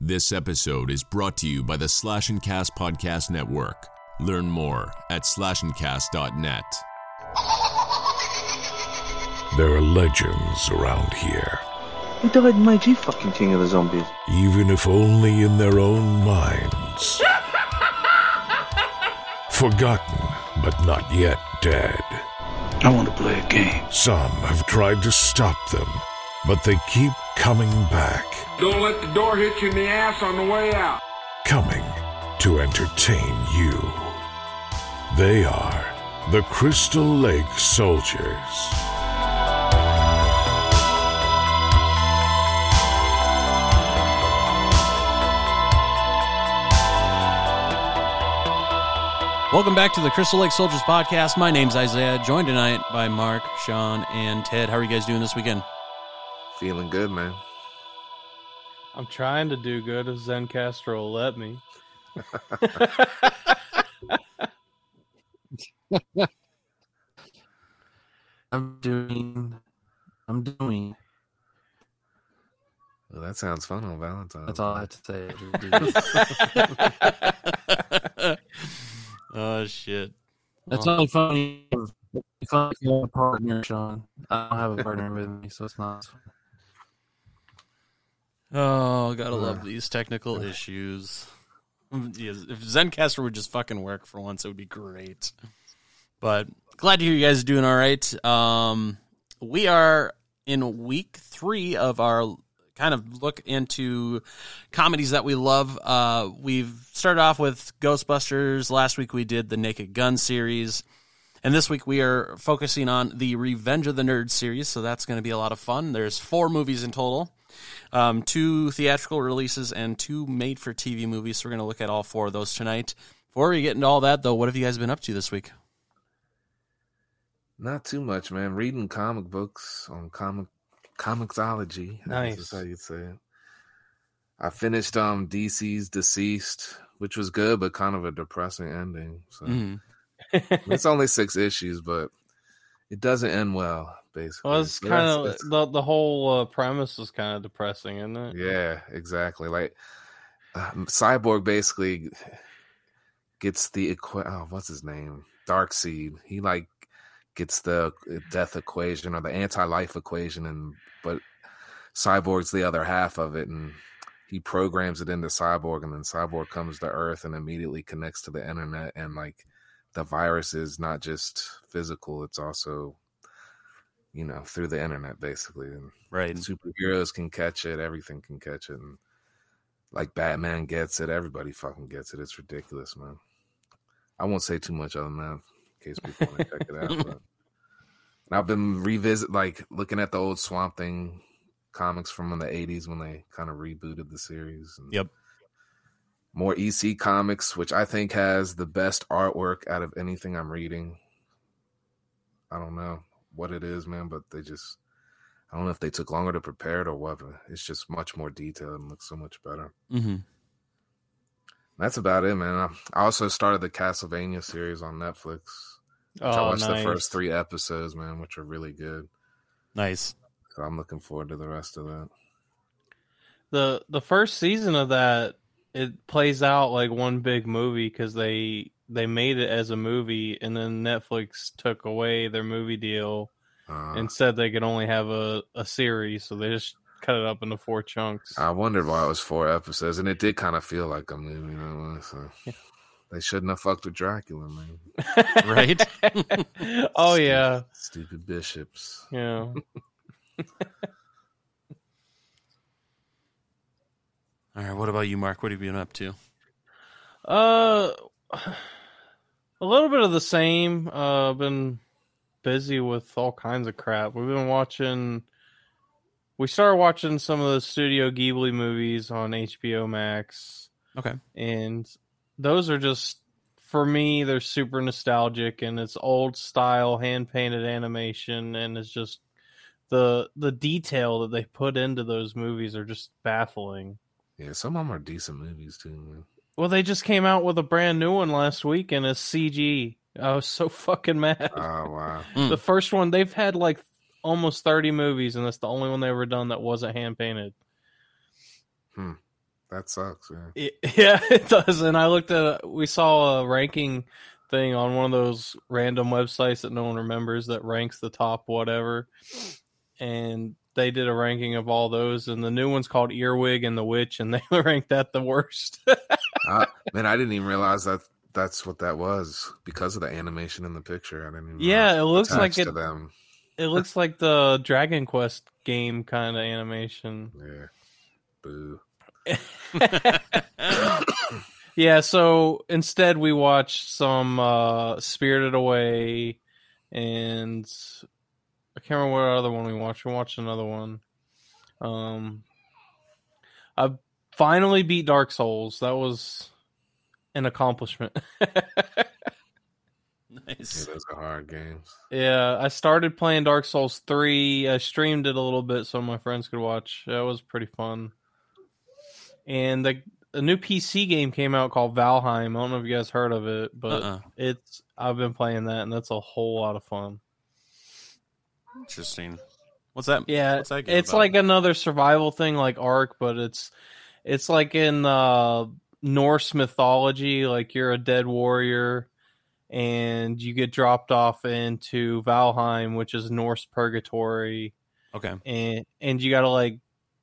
This episode is brought to you by the Slash and Cast Podcast Network. Learn more at slashandcast.net. There are legends around here, Who died and made you fucking king of the zombies? even if only in their own minds. Forgotten, but not yet dead. I want to play a game. Some have tried to stop them, but they keep coming back, Don't let the door hit you in the ass on the way out. coming to entertain you. They are the Crystal Lake Soldiers. Welcome back to the Crystal Lake Soldiers podcast. My name's Isaiah, joined tonight by Mark, Sean, and Ted. How are you guys doing this weekend? Feeling good, man. I'm trying to do good if Zencastr will let me. I'm doing. I'm doing. Well, that sounds fun on Valentine's. That's all I have to say. oh shit! That's only funny if if I have a partner, Sean. I don't have a partner with me, so it's not. Oh, gotta love these technical issues. If Zencastr would just fucking work for once, it would be great. But glad to hear you guys are doing all right. Um, we are in week three of our kind of look into comedies that we love. Uh, we've started off with Ghostbusters. Last week we did the Naked Gun series. And this week we are focusing on the Revenge of the Nerds series, so that's going to be a lot of fun. There's four movies in total, um, two theatrical releases and two made-for-TV movies. So we're going to look at all four of those tonight. Before we get into all that, though, what have you guys been up to this week? Not too much, man. Reading comic books on comic ComiXology. I Nice. is how you'd say it. I finished um DC's Deceased, which was good, but kind of a depressing ending. So Mhm. It's only six issues, but it doesn't end well. Basically, Well, it's So kind of the the whole uh, premise is kind of depressing, isn't it? Yeah, exactly. Like uh, Cyborg basically gets the equa- oh, what's his name? Darkseid. He like gets the death equation or the anti-life equation and but Cyborg's the other half of it and he programs it into Cyborg and then Cyborg comes to Earth and immediately connects to the internet and like the virus is not just physical, it's also you know, through the internet basically. And Right. superheroes can catch it, everything can catch it, and like Batman gets it, everybody fucking gets it. It's ridiculous, man. I won't say too much other than that in case people want to check it out. But and I've been revisit like looking at the old Swamp Thing comics from the '80s when they kind of rebooted the series. And Yep. More EC comics, which I think has the best artwork out of anything I'm reading. I don't know what it is, man, but they just I don't know if they took longer to prepare it or what, it's just much more detailed and looks so much better. hmm That's about it, man. I also started the Castlevania series on Netflix. Which I Oh, watched nice. the first three episodes, man, which are really good. Nice. So I'm looking forward to the rest of that. the the first season of that it plays out like one big movie because they they made it as a movie and then Netflix took away their movie deal Uh, and said they could only have a, a series, so they just cut it up into four chunks. I wondered why it was four episodes, and it did kind of feel like a movie. You know, so they shouldn't have fucked with Dracula, man. Right? oh yeah, Stupid bishops. yeah. all right. What about you, Mark? What have you been up to? Uh, a little bit of the same. Uh, I've been busy with all kinds of crap. We've been watching. We started watching some of the Studio Ghibli movies on HBO Max, Okay. and those are just for me. They're super nostalgic, and it's old style hand painted animation, and it's just the the detail that they put into those movies are just baffling. Yeah, some of them are decent movies too, man. Well, they just came out with a brand new one last week and it's CG. I was so fucking mad. Oh wow. The first one they've had like almost 30 movies and that's the only one they ever done that wasn't hand painted. Hmm. that sucks. Yeah. It- yeah, it does. And I looked at we saw a ranking thing on one of those random websites that no one remembers that ranks the top whatever, and they did a ranking of all those, and the new one's called Earwig and the Witch, and they ranked that the worst. Uh, man, I didn't even realize that that's what that was because of the animation in the picture. I didn't even. yeah, it looks like it. to them. It looks like the Dragon Quest game kind of animation. Yeah. Boo. yeah, so instead we watched some uh Spirited Away and I can't remember what other one we watched. We watched another one. Um I finally beat Dark Souls. That was an accomplishment. Nice. Yeah, those are hard games. yeah, I started playing Dark Souls 3. I streamed it a little bit so my friends could watch. That was pretty fun. And the a new PC game came out called Valheim. I don't know if you guys heard of it, but Uh-uh. it's I've been playing that and that's a whole lot of fun. Interesting. What's that? Yeah, What's that it's about? like another survival thing like Ark, but it's it's like in uh, Norse mythology. Like you're a dead warrior, and you get dropped off into Valheim, which is Norse purgatory, okay. and and you got to like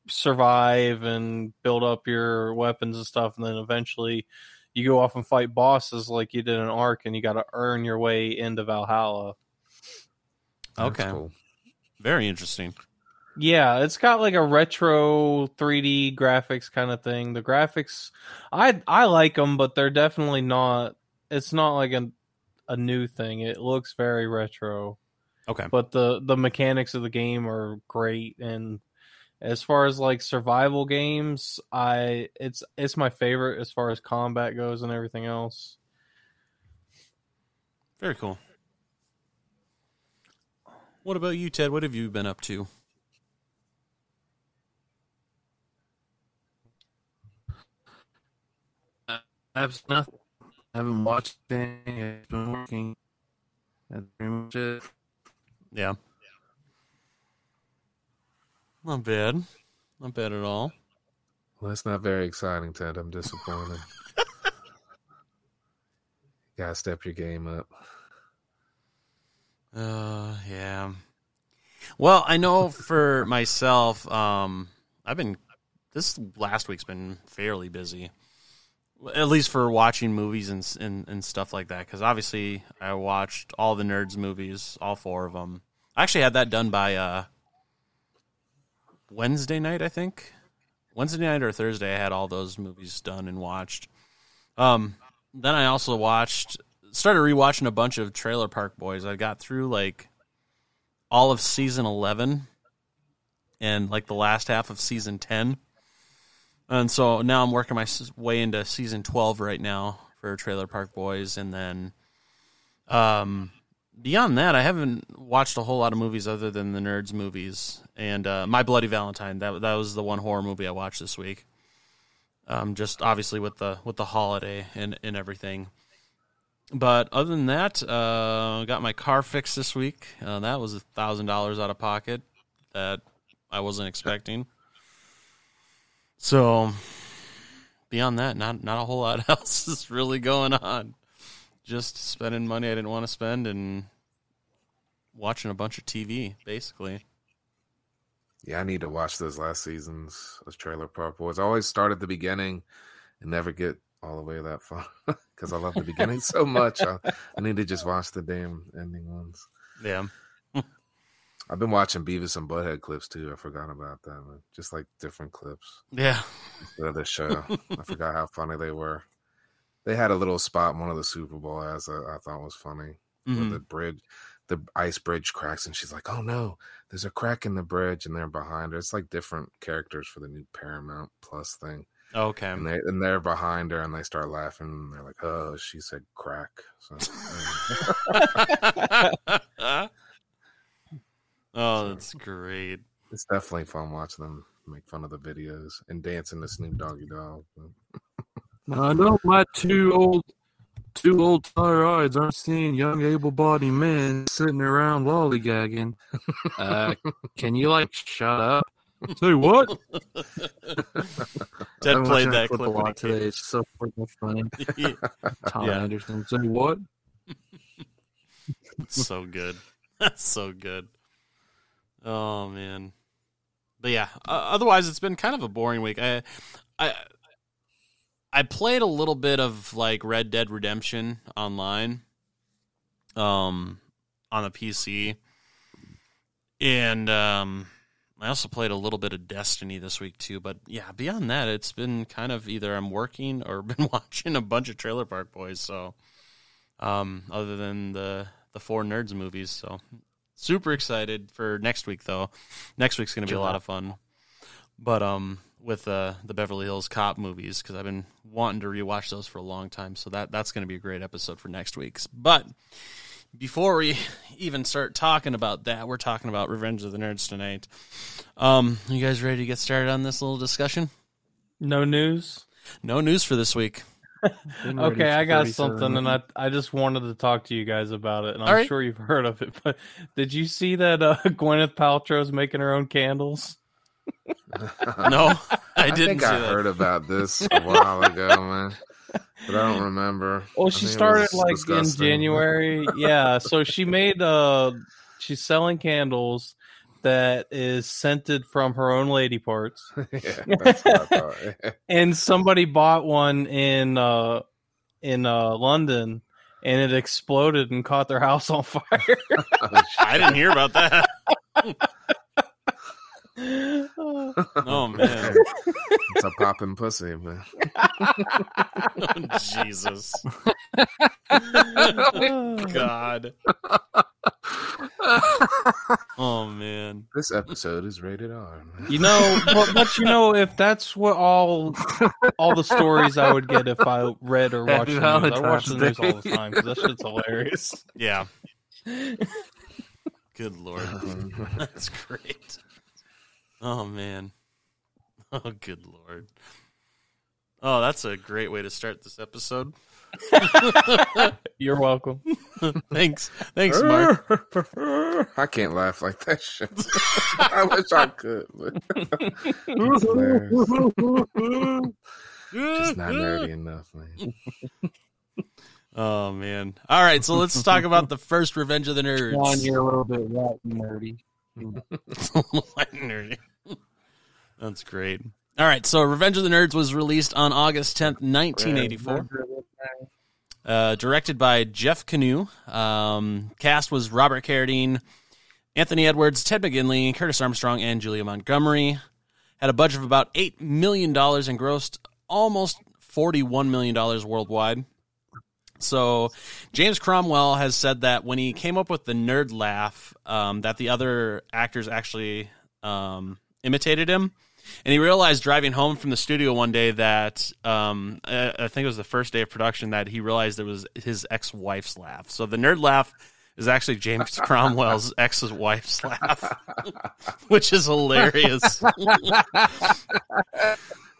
survive and build up your weapons and stuff, and then eventually you go off and fight bosses like you did in Ark, and you got to earn your way into Valhalla. That's Okay. cool. Very interesting. Yeah, it's got like a retro 3D graphics kind of thing. The graphics, I I like them, but they're definitely not. It's not like a a new thing. It looks very retro, Okay. but the the mechanics of the game are great. And as far as like survival games, I it's it's my favorite as far as combat goes and everything else. Very cool. What about you, Ted? What have you been up to? I've nothing. I haven't watched anything. I've been working. That's pretty much it. Yeah. Not bad. Not bad at all. Well, that's not very exciting, Ted. I'm disappointed. You gotta step your game up. Uh, yeah. Well, I know for myself, um, I've been this last week's been fairly busy, at least for watching movies and and, and stuff like that. Because obviously, I watched all the nerds movies, all four of them. I actually had that done by uh, Wednesday night, I think. Wednesday night or Thursday, I had all those movies done and watched. Um, then I also watched, started rewatching a bunch of Trailer Park Boys. I got through like all of season 11 and like the last half of season 10. And so now I'm working my way into season 12 right now for Trailer Park Boys. And then um, beyond that, I haven't watched a whole lot of movies other than the Nerds movies. And uh, My Bloody Valentine, that, that was the one horror movie I watched this week. Um, just obviously with the with the holiday and, and everything. But other than that, uh, got my car fixed this week. Uh, that was a thousand dollars out of pocket that I wasn't expecting. So beyond that, not not a whole lot else is really going on. Just spending money I didn't want to spend and watching a bunch of TV, basically. Yeah, I need to watch those last seasons of Trailer Park Boys. I always start at the beginning and never get all the way that far because I love the beginning so much. I, I need to just watch the damn ending ones. Yeah. I've been watching Beavis and Butthead clips too. I forgot about that. man. Just like different clips Yeah. of the show. I forgot how funny they were. They had a little spot in one of the Super Bowl ads that I thought was funny. Mhm. the bridge, the ice bridge cracks, and she's like, "Oh no, there's a crack in the bridge," and they're behind her. It's like different characters for the new Paramount Plus thing, Okay. and they and they're behind her, and they start laughing. And they're like, "Oh, she said crack." So, yeah. oh, that's great. it's definitely fun watching them make fun of the videos and dancing to Snoop Doggy Dogg. I know my two old, two old tire eyes aren't seeing young, able-bodied men sitting around lollygagging. Uh, can you like shut up? Say what? Ted played that clip clip a lot today. It's so freaking funny. Tom Yeah. Anderson. Say what? so good. That's so good. Oh man. But yeah, uh, otherwise it's been kind of a boring week. I I I played a little bit of like Red Dead Redemption online um on the PC. And um I also played a little bit of Destiny this week too, but yeah, beyond that it's been kind of either I'm working or been watching a bunch of Trailer Park Boys, so um, other than the the four nerds movies. So super excited for next week though. Next week's going to be a lot of fun. But um, with uh, the Beverly Hills Cop movies because I've been wanting to rewatch those for a long time. So that that's going to be a great episode for next week's. But before we even start talking about that, we're talking about Revenge of the Nerds tonight. Um, you guys ready to get started on this little discussion? No news. No news for this week. Okay, I got something, and I I just wanted to talk to you guys about it, and I'm All right. sure you've heard of it. But did you see that uh, Gwyneth Paltrow's making her own candles? No, I I, didn't think see I that. heard about this a while ago, man. But I don't remember. Well, I she started like disgusting. in January. yeah, so she made uh she's selling candles that is scented from her own lady parts. yeah, that's what I thought. and somebody bought one in uh in uh London and it exploded and caught their house on fire. I didn't hear about that. Oh, oh man, it's a popping pussy, man. oh, Jesus, God. Oh man, This episode is rated R. Man. You know, but, but you know, if that's what all all the stories I would get if I read or watched the news, I watch the news all the time because that shit's hilarious. yeah. Good lord, that's great. Oh man, oh good lord. Oh, that's a great way to start this episode. You're welcome. Thanks, thanks, Mark. I can't laugh like that shit. I wish I could, but. Just not nerdy enough, man. Oh man! All right, so let's talk about the first Revenge of the Nerds. John, you're a little bit wet nerdy. Nerdy. That's great. All right, so Revenge of the Nerds was released on August 10th, 1984. Uh, directed by Jeff Kanew. Um, cast was Robert Carradine, Anthony Edwards, Ted McGinley, Curtis Armstrong, and Julia Montgomery. Had a budget of about $8 million and grossed almost $41 million worldwide. So James Cromwell has said that when he came up with the nerd laugh, um, that the other actors actually um, imitated him. And he realized driving home from the studio one day that um, I I think it was the first day of production that he realized it was his ex-wife's laugh. So the nerd laugh is actually James Cromwell's ex-wife's laugh, which is hilarious.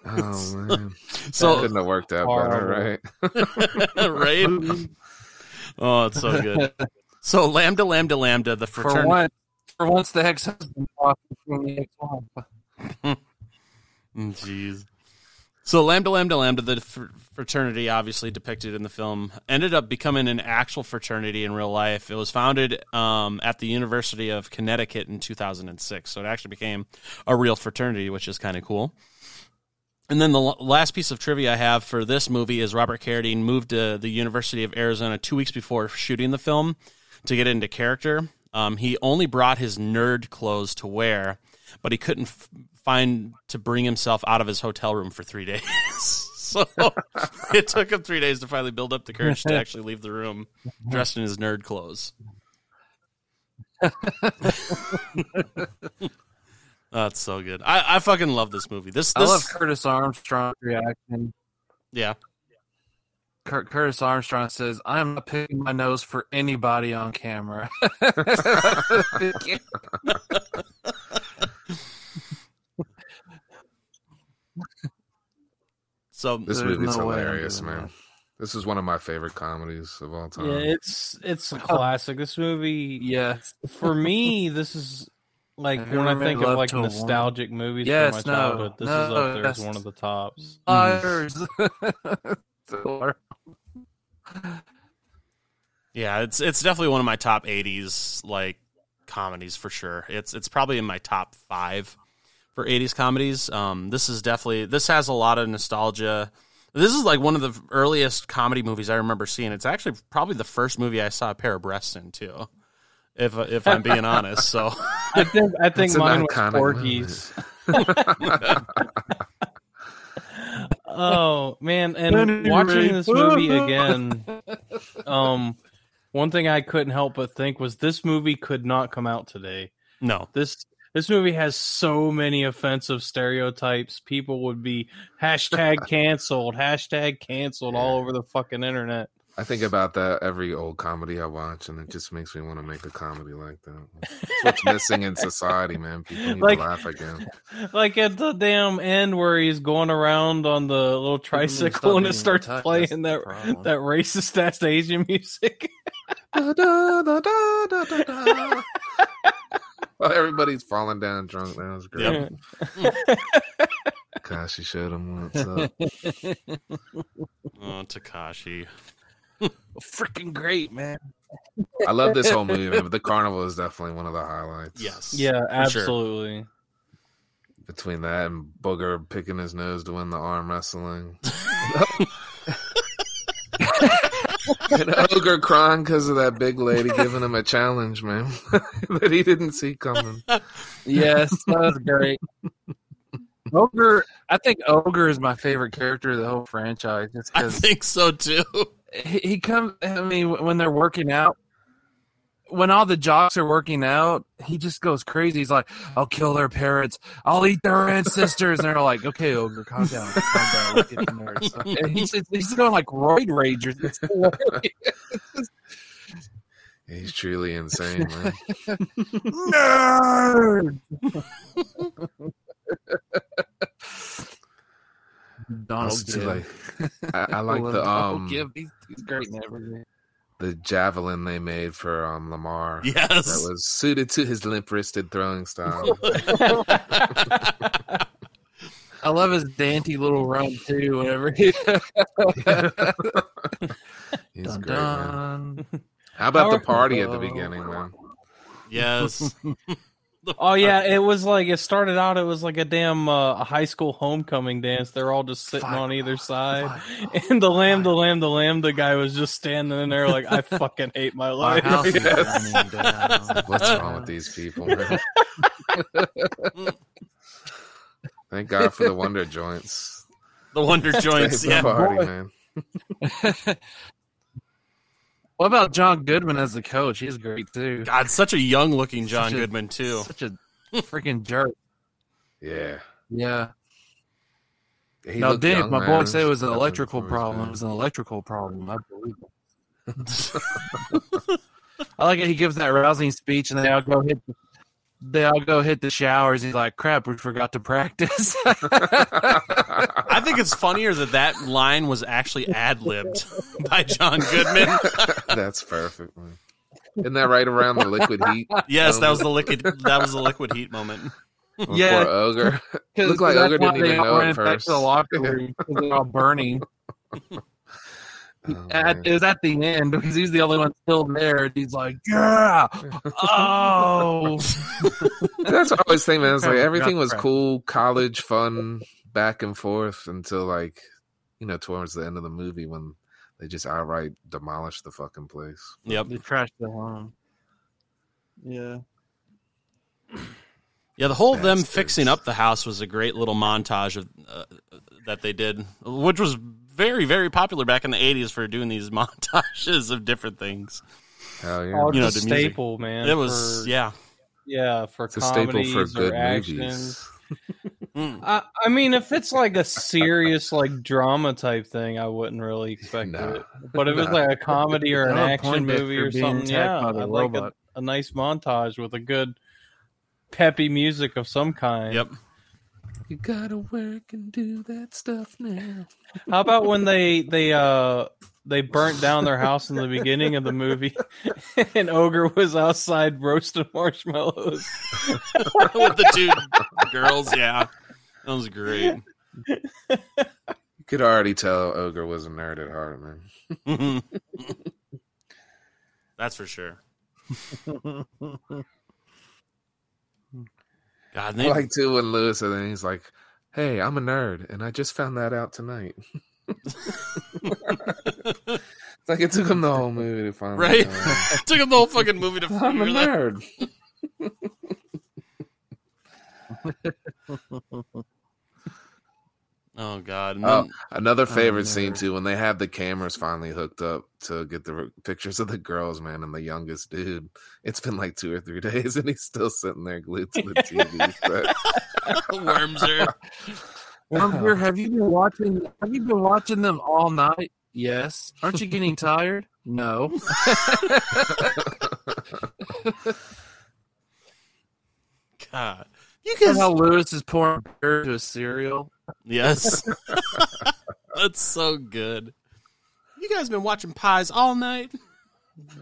Oh man, So- it couldn't have worked out better, right? right? Oh, it's so good. So lambda, lambda, lambda. The For fraternity. for once, the ex husband talking from the ex wife. Jeez. So lambda, lambda, lambda. The fraternity, obviously depicted in the film, ended up becoming an actual fraternity in real life. It was founded um, at the University of Connecticut in 2006. So it actually became a real fraternity, which is kind of cool. And then the last piece of trivia I have for this movie is Robert Carradine moved to the University of Arizona two weeks before shooting the film to get into character. Um, he only brought his nerd clothes to wear, but he couldn't f- find to bring himself out of his hotel room for three days. so it took him three days to finally build up the courage to actually leave the room dressed in his nerd clothes. That's so good. I, I fucking love this movie. This, I love Curtis Armstrong's reaction. yeah. Cur- Curtis Armstrong says, "I'm not picking my nose for anybody on camera." So This There's movie's no hilarious, man. that. This is one of my favorite comedies of all time. Yeah, it's it's a classic. This movie, yeah, for me, this is Like Have when I think of like nostalgic movies Yes, from my no, childhood, this is up there as one of the tops. Liars. Yeah, it's it's definitely one of my top '80s like comedies for sure. It's it's probably in my top five for '80s comedies. Um, this is definitely this has a lot of nostalgia. This is like one of the earliest comedy movies I remember seeing. It's actually probably the first movie I saw a pair of breasts in too. If if I'm being honest, so I think I think It's mine was iconic Porky's. oh man, and Anyway. watching this movie again, um, one thing I couldn't help but think was this movie could not come out today. no, This this movie has so many offensive stereotypes. People would be hashtag canceled, hashtag canceled all over the fucking internet. I think about that every old comedy I watch, and it just makes me want to make a comedy like that. It's what's missing in society, man. People need Like- to laugh again. Like at the damn end where he's going around on the little tricycle and it starts playing that that racist ass Asian music. Da, da, da, da, da, da, da. well, everybody's falling down drunk. That was great. Yep. Gosh, you showed him what's up. oh Takashi. Freaking great, man. I love this whole movie, man, but the carnival is definitely one of the highlights. Yes, Yeah, for sure. absolutely. Between that and Booger picking his nose to win the arm wrestling. and Ogre crying because of that big lady giving him a challenge, man, that he didn't see coming. Yes, that was great. Ogre, I think Ogre is my favorite character of the whole franchise. Just I think so too. He, he comes. I mean, when they're working out, when all the jocks are working out, he just goes crazy. He's like, "I'll kill their parents. I'll eat their ancestors." And they're like, "Okay, Ogre, calm down, calm down. At the nerds." And he's he's going like roid rage. He's truly insane, man. Nerd. Donald It's like- I, I like the Donald um Gibb. He's, he's great in everything. the javelin they made for um Lamar. Yes. That was suited to his limp wristed throwing style. I love his dainty little run too. Whenever he He's Dun, great, man. How about the party at the beginning, man? yes. Oh yeah, it was like it started out. It was like a damn uh, a high school homecoming dance. They're all just sitting on either side, and the lamb, the lamb, the lamb. The guy was just standing in there like, I fucking hate my Our life. house Yes. down. What's wrong with these people, man? Thank God for the Wonder Joints. The Wonder Joints. Save the Yeah. party, man. What about John Goodman as the coach? He's great too. God, such a young looking John Such a- Goodman too. Such a freaking jerk. Yeah. Yeah. He no, looked Dave, young, my man. boy said it was an electrical before his problem. It was an electrical problem. I believe it. I like it. He gives that rousing speech, and they all go hit. They all go hit the showers. He's like, "Crap, we forgot to practice." I think it's funnier that that line was actually ad libbed by John Goodman. That's perfect, man. Isn't that right around the liquid heat? Yes, that was the liquid. That was the liquid heat moment. Yeah. Poor Ogre. 'Cause Looked like Ogre didn't even all know ran at first. the locker room because they're all burning. Oh, At, it was at the end because he's the only one still there. And he's like, "Yeah, oh." That's what I always think, man. It's like everything was cool, college fun, back and forth until like, you know, towards the end of the movie when they just outright demolished the fucking place. Yep. They trashed the home. Yeah. Yeah, the whole them fixing up the house was a great little montage of uh, that they did, which was very very popular back in the '80s for doing these montages of different things. Hell yeah. Oh, You know, it's a the music. staple, man. it was for- yeah. yeah, for It's a staple comedies for or good actions. movies. Mm. I, I mean, if it's like a serious like drama type thing, I wouldn't really expect Nah. it. But if it's like a comedy or an action movie or something, yeah, I'd like a, a nice montage with a good peppy music of some kind. Yep. You gotta work and do that stuff now. How about when they they uh they burnt down their house in the beginning of the movie, and Ogre was outside roasting marshmallows. with the two girls. Yeah, that was great. You could already tell Ogre was a nerd at heart, man. That's for sure. God, I they, like too when Lewis and then he's like, "Hey, I'm a nerd, and I just found that out tonight." it's like it took him the whole movie to find right? that out. Took him the whole fucking movie to find. I'm a figure that. nerd. Oh God! And Oh, another favorite nerd. scene too when they have the cameras finally hooked up to get the r- pictures of the girls, man, and the youngest dude. It's been like two or three days, and he's still sitting there glued to the TV. But worms are. Wonder, um, have you been watching? Have you been watching them all night? Yes. Aren't you getting tired? No. God, you That's guys. how Lewis is pouring beer to a cereal. Yes, that's so good. You guys been watching Pies all night?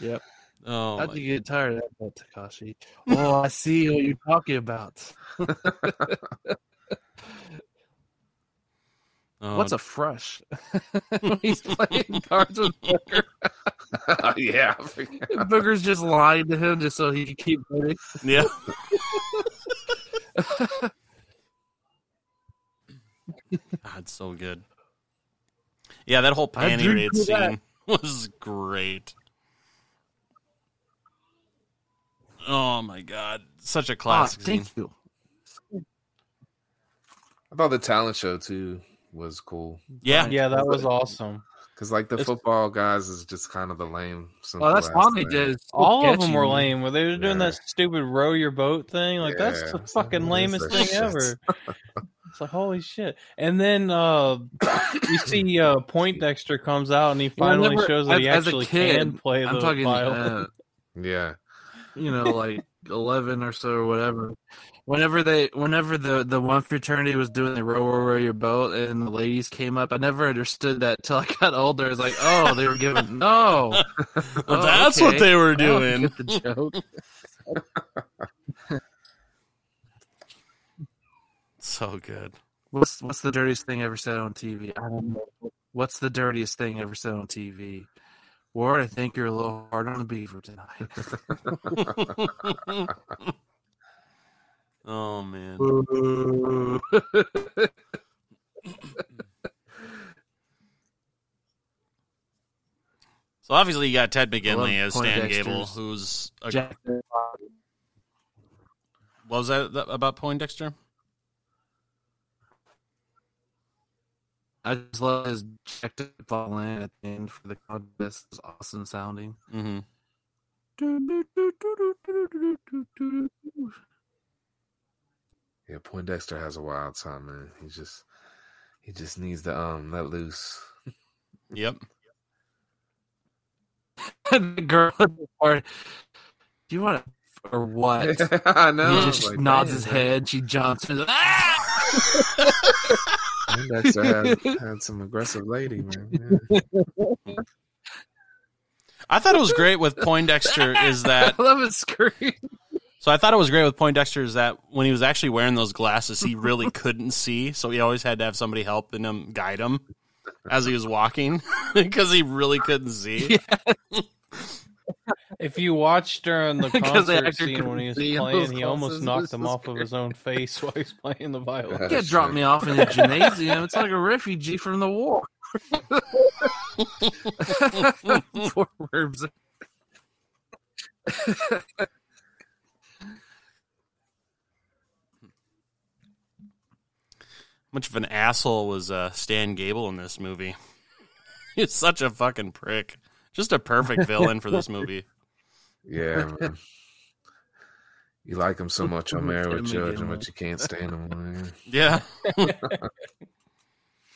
Yep. Oh, How'd you get tired of that, Takashi? Oh, I see what you're talking about. oh, What's a um, frush? When He's playing cards with Booger. yeah, I forgot. Booger's just lying to him just so he can keep winning. yeah? That's so good. Yeah, that whole I panty raid to that. scene was great. Oh my god, such a Ah, classic scene. thank you. I thought the talent show too was cool Yeah, yeah, that was awesome. Because like the It's- football guys is just kind of the lame. Oh, that's simple-ass all they did. All of them were lame. Where they were doing Yeah. that stupid row your boat thing, like that's the fucking what is lamest thing shit? ever. It's like holy shit. And then uh you see uh Poindexter comes out and he finally Whenever- shows that he as- as a actually kid, can play the I'm talking, violin. uh, Yeah, you know, like eleven or so or whatever. Whenever they, whenever the the one fraternity was doing the row row row your boat and the ladies came up, I never understood that till I got older. It's like, oh, they were giving no. Well, Oh, that's okay. what they were doing. get the joke. So good. What's what's the dirtiest thing ever said on TV? I don't know. What's the dirtiest thing ever said on TV? Ward, I think you're a little hard on the beaver tonight. oh man. So obviously you got Ted McGinley as Stan Gable, who's a, Jack- what was that that- about Poindexter? I just love his Jack to fall in at the end for the contest. It's awesome sounding. Mm-hmm. yeah. Poindexter has a wild time, man. He just he just needs to um let loose. Yep. the girl at the party. Do you want to, or what? I know. he just like, nods damn, his head. She jumps. And, ah! Poindexter had, had some aggressive lady, man. Yeah. I thought it was great with Poindexter is that I love his scream. so I thought it was great with Poindexter is that when he was actually wearing those glasses he really couldn't see so he always had to have somebody helping him guide him as he was walking because he really couldn't see. If you watch during the Because the concert scene when he was couldn't see in playing, those he almost knocked This him is off of his own face while he's playing the violin. Yeah. You can't drop me off in a gymnasium. It's like a refugee from the war. Poor worms. much of an asshole was uh, Stan Gable in this movie? He's such a fucking prick. Just a perfect villain for this movie. Yeah, man. You like him so much on Married with Children, but you can't stand him. Man. Yeah.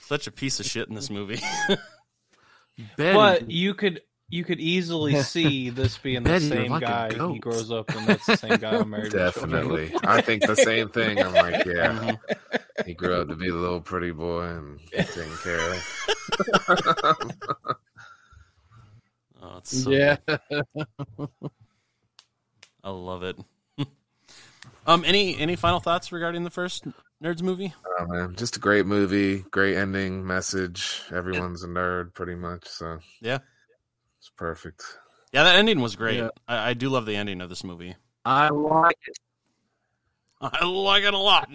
Such a piece of shit in this movie. Betty. But you could you could easily see this being the Betty, you're same like guy. He grows up and that's the same guy on Married with Definitely, I think the same thing. I'm like, yeah, Mhm. he grew up to be the little pretty boy and taken care of. Oh, it's so yeah. I love it. um, any any final thoughts regarding the first Nerds movie? Oh, man, just a great movie, great ending, message. Everyone's a nerd, pretty much. So Yeah. it's perfect. Yeah, that ending was great. Yeah. I, I do love the ending of this movie. I like it. I like it a lot.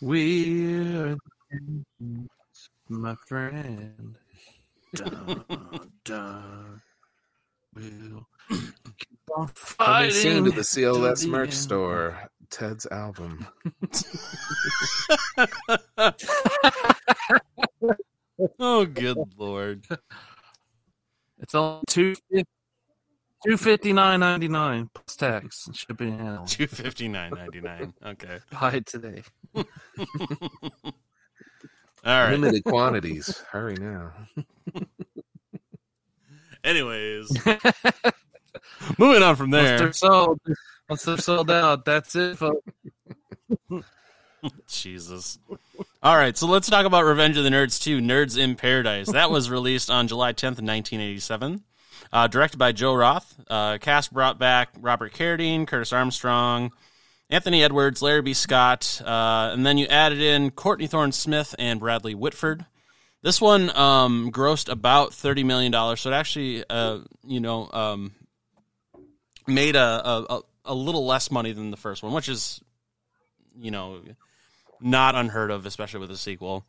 We're my friend. Dun, dun. We'll keep Coming soon to the CLS to merch store. Ted's album. Oh, good lord. It's on two two fifty nine ninety nine plus tax and shipping and handling. Two fifty nine ninety nine. Okay. Buy it today. All right. Limited quantities. Hurry now. Anyways, moving on from Once there. they're sold, once they're sold out, that's it, folks. Jesus. All right, so let's talk about Revenge of the Nerds 2, Nerds in Paradise. That was released on July 10th, 1987. Uh, directed by Joe Roth. Uh, cast brought back Robert Carradine, Curtis Armstrong, Anthony Edwards, Larry B. Scott, uh, and then you added in Courtney Thorne Smith and Bradley Whitford. This one um, grossed about $30 million, so it actually, uh, you know, um, made a, a, a- a little less money than the first one, which is, you know, not unheard of, especially with a sequel.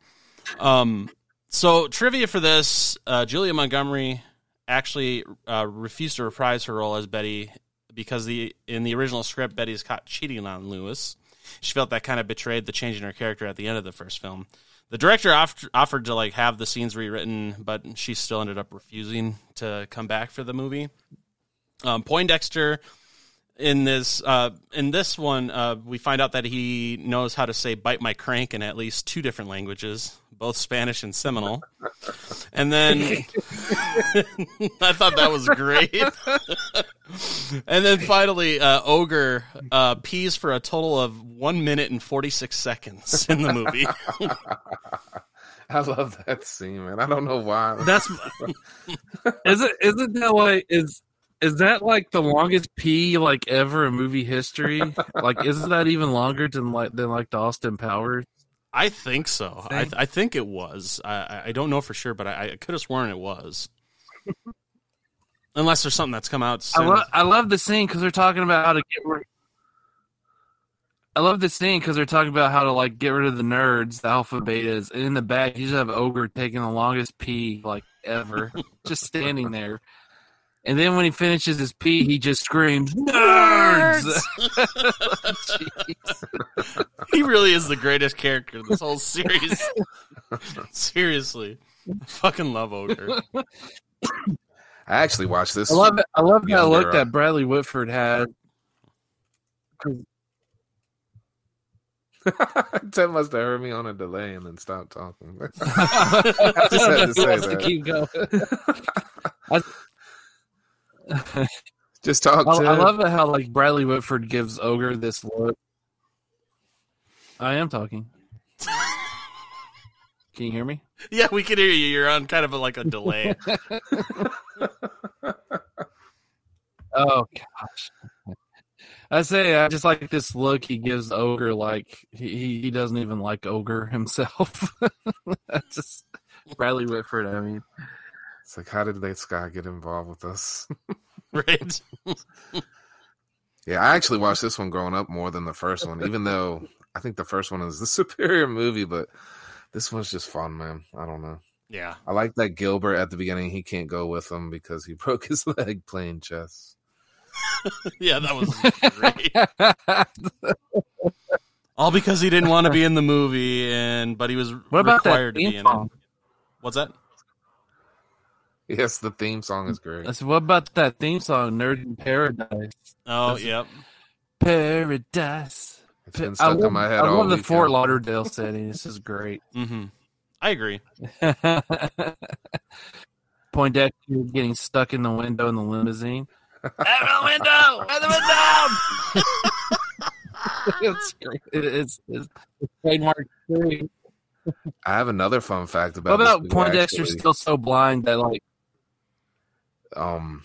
Um, so trivia for this: uh, Julia Montgomery actually uh, refused to reprise her role as Betty because the in the original script, Betty is caught cheating on Lewis. She felt that kind of betrayed the change in her character at the end of the first film. The director off- offered to like have the scenes rewritten, but she still ended up refusing to come back for the movie. Um, Poindexter in this uh, in this one, uh, we find out that he knows how to say "bite my crank" in at least two different languages, both Spanish and Seminole. And then I thought that was great. and then finally, uh, Ogre uh, pees for a total of one minute and forty six seconds in the movie. I love that scene, man. I don't know why. That's is it isn't that like is is that like the longest pee like ever in movie history? like isn't that even longer than like than like the Austin Powers? I think so. I, Think? I think it was. I, I- I don't know for sure, but I, I could have sworn it was. Unless there's something that's come out I soon. love I love the scene because they're talking about how to get rid. I love this scene because they're talking about how to like get rid of the nerds, the alpha betas, and in the back you just have Ogre taking the longest pee like ever, just standing there. And then when he finishes his pee, he just screams, "Nerds!" Jeez. he really is the greatest character in this whole series. Seriously. Fucking love Ogre. I actually watched this. I love it. I love that look that Bradley Whitford had. Ted must have heard me on a delay and then stopped talking. I just had to say Wants to keep going. Just talk I, to. I love it how like Bradley Whitford gives Ogre this look. I am talking. Can you hear me? Yeah, we can hear you. You're on kind of a, like a delay. Oh gosh. I say I just like this look he gives Ogre like he, he- he doesn't even like Ogre himself. That's just Bradley Whitford, I mean. It's like, how did this guy get involved with us? right? Yeah, I actually watched this one growing up more than the first one, even though I think the first one is the superior movie, but this one's just fun, man. I don't know. Yeah. I like that Gilbert at the beginning, he can't go with him because he broke his leg playing chess. Yeah, that was great. All because he didn't want to be in the movie and but he was What about that required to be in it. What's that? Yes, the theme song is great. I said, what about that theme song, Nerd in Paradise? Oh, That's- yep. Paradise. It's been I stuck love, in my head I all love the weekend. Fort Lauderdale setting. This is great. hmm I agree. Poindexter getting stuck in the window in the limousine. Out the window! Out the window! it's, great. It- it's, it's, it's trademark thing. I have another fun fact about. What this about movie, Poindexter actually. still so blind that like um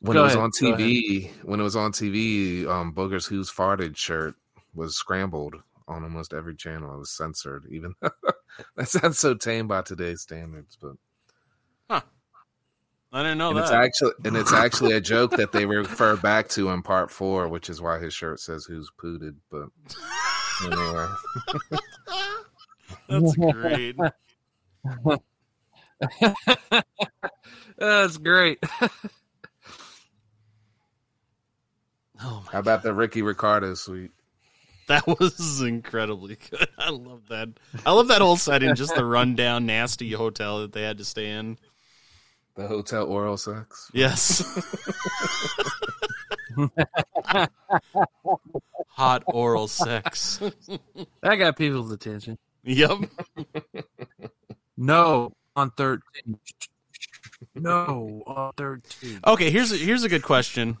when Go it was ahead, on. TV, when it was on TV, um Booger's Who's Farted shirt was scrambled on almost every channel. It was censored, even that sounds so tame by today's standards, but I didn't know and that. it's actually and it's actually a joke that they refer back to in part four, which is why his shirt says "Who's pooted." But anyway, That's great. that's great. Oh my how about the Ricky Ricardo suite? That was incredibly good. I love that. I love that whole setting, just the rundown, nasty hotel that they had to stay in. The hotel oral sex. Yes. Hot oral sex. That got people's attention. yep. No, on thirteen. No, on thirteen. Okay, here's a, here's a good question.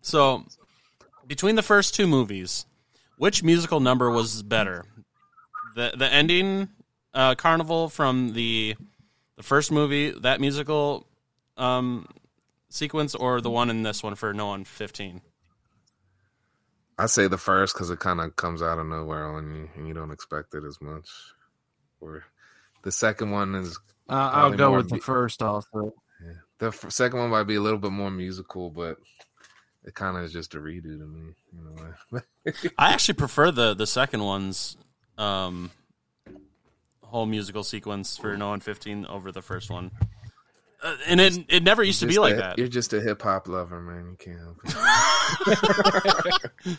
So, between the first two movies, which musical number was better? The the ending uh, carnival from the the first movie, that musical um, sequence, or the one in this one for No on Fifteen? I say the first because it kind of comes out of nowhere on you, and you don't expect it as much. Or the second one is Uh, I'll go more with the first also. yeah. the f- second one might be a little bit more musical, but it kind of is just a redo to me. In a. I actually prefer the the second one's um, whole musical sequence for No on Fifteen over the first one. Uh, and it it never used to be like a- that. You're just a hip hop lover, man. You can't help it.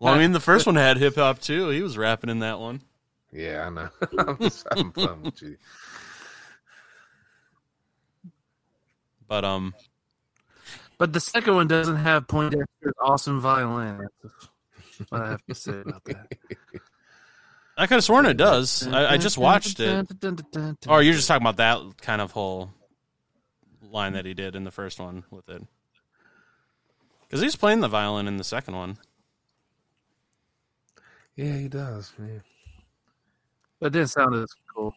Well, I mean, the first one had hip hop too. He was rapping in that one. Yeah, I know. I'm just having fun with you. But um, But the second one doesn't have Poindexter's awesome violin. That's what I have to say about that. I could have sworn it does. I, I just watched it. Or you're just talking about that kind of whole line that he did in the first one with it. Because he's playing the violin in the second one. Yeah, he does, man. That didn't sound as cool.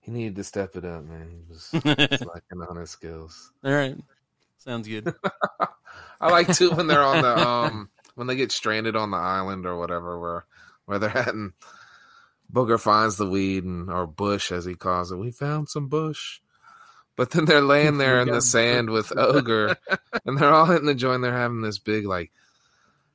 He needed to step it up, man. He was, he was lacking on his skills. All right, sounds good. I like too when they're on the um when they get stranded on the island or whatever where where they're at and Booger finds the weed and or bush as he calls it. We found some bush. But then they're laying there in the sand with Ogre and they're all hitting the joint. They're having this big like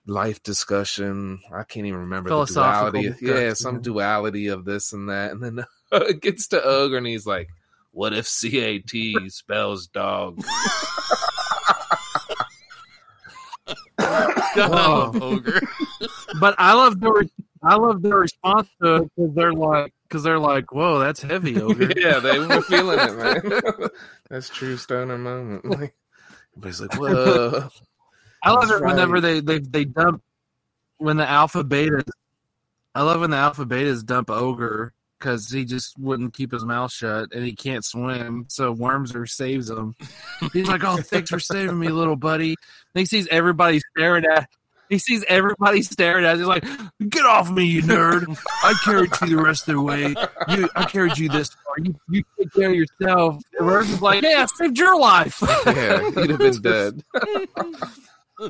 life discussion. I can't even remember the duality. Yeah, some duality of this and that. And then it gets to Ogre and he's like, What if CAT spells dog? God, ogre. But I love the re- I love their response to it because they're like because they're like, "Whoa, that's heavy, ogre." yeah, they were feeling it, man. That's true stoner moment. Like, everybody's like, "Whoa!" I love That's it whenever they, they they dump when the alpha beta. I love when the alpha betas dump ogre because he just wouldn't keep his mouth shut and he can't swim. So Wormser saves him. He's like, "Oh, thanks for saving me, little buddy." And he sees everybody staring at. He sees everybody staring at. him. He's like, "Get off me, you nerd! I carried you the rest of the way. You, I carried you this far. You, you take care of yourself." And Wormser's like, "Yeah, I saved your life." yeah, he'd have been dead.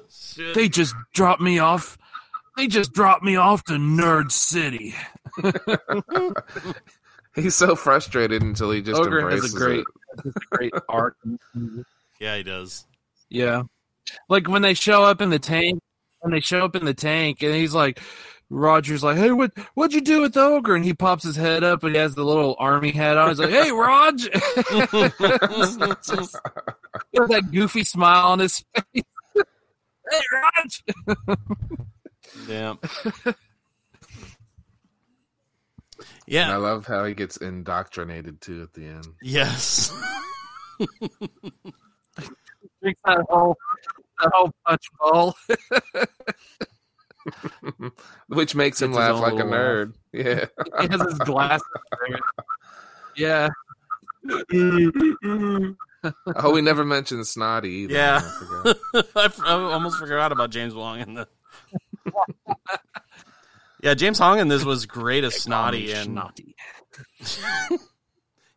Shit. They just dropped me off. They just dropped me off to Nerd City. He's so frustrated until he just Ogre has embraces a great, it. has a great arc. Yeah, he does. Yeah, like when they show up in the tank, when they show up in the tank, and he's like, Roger's like, "Hey, what what'd you do with the ogre?" And he pops his head up, and he has the little army hat on. He's like, "Hey, Rog," He that goofy smile on his face. Hey, Rog. Damn. And I love how he gets indoctrinated too at the end, Yes. Drinks that whole that whole punch bowl. which makes him laugh like a little nerd. Yeah, he has his glasses. Yeah. oh, we never mentioned Snotty either. Yeah. I forgot. I, f- I almost forgot about James Hong in the. yeah, James Hong in this was great as Snotty, and Snotty.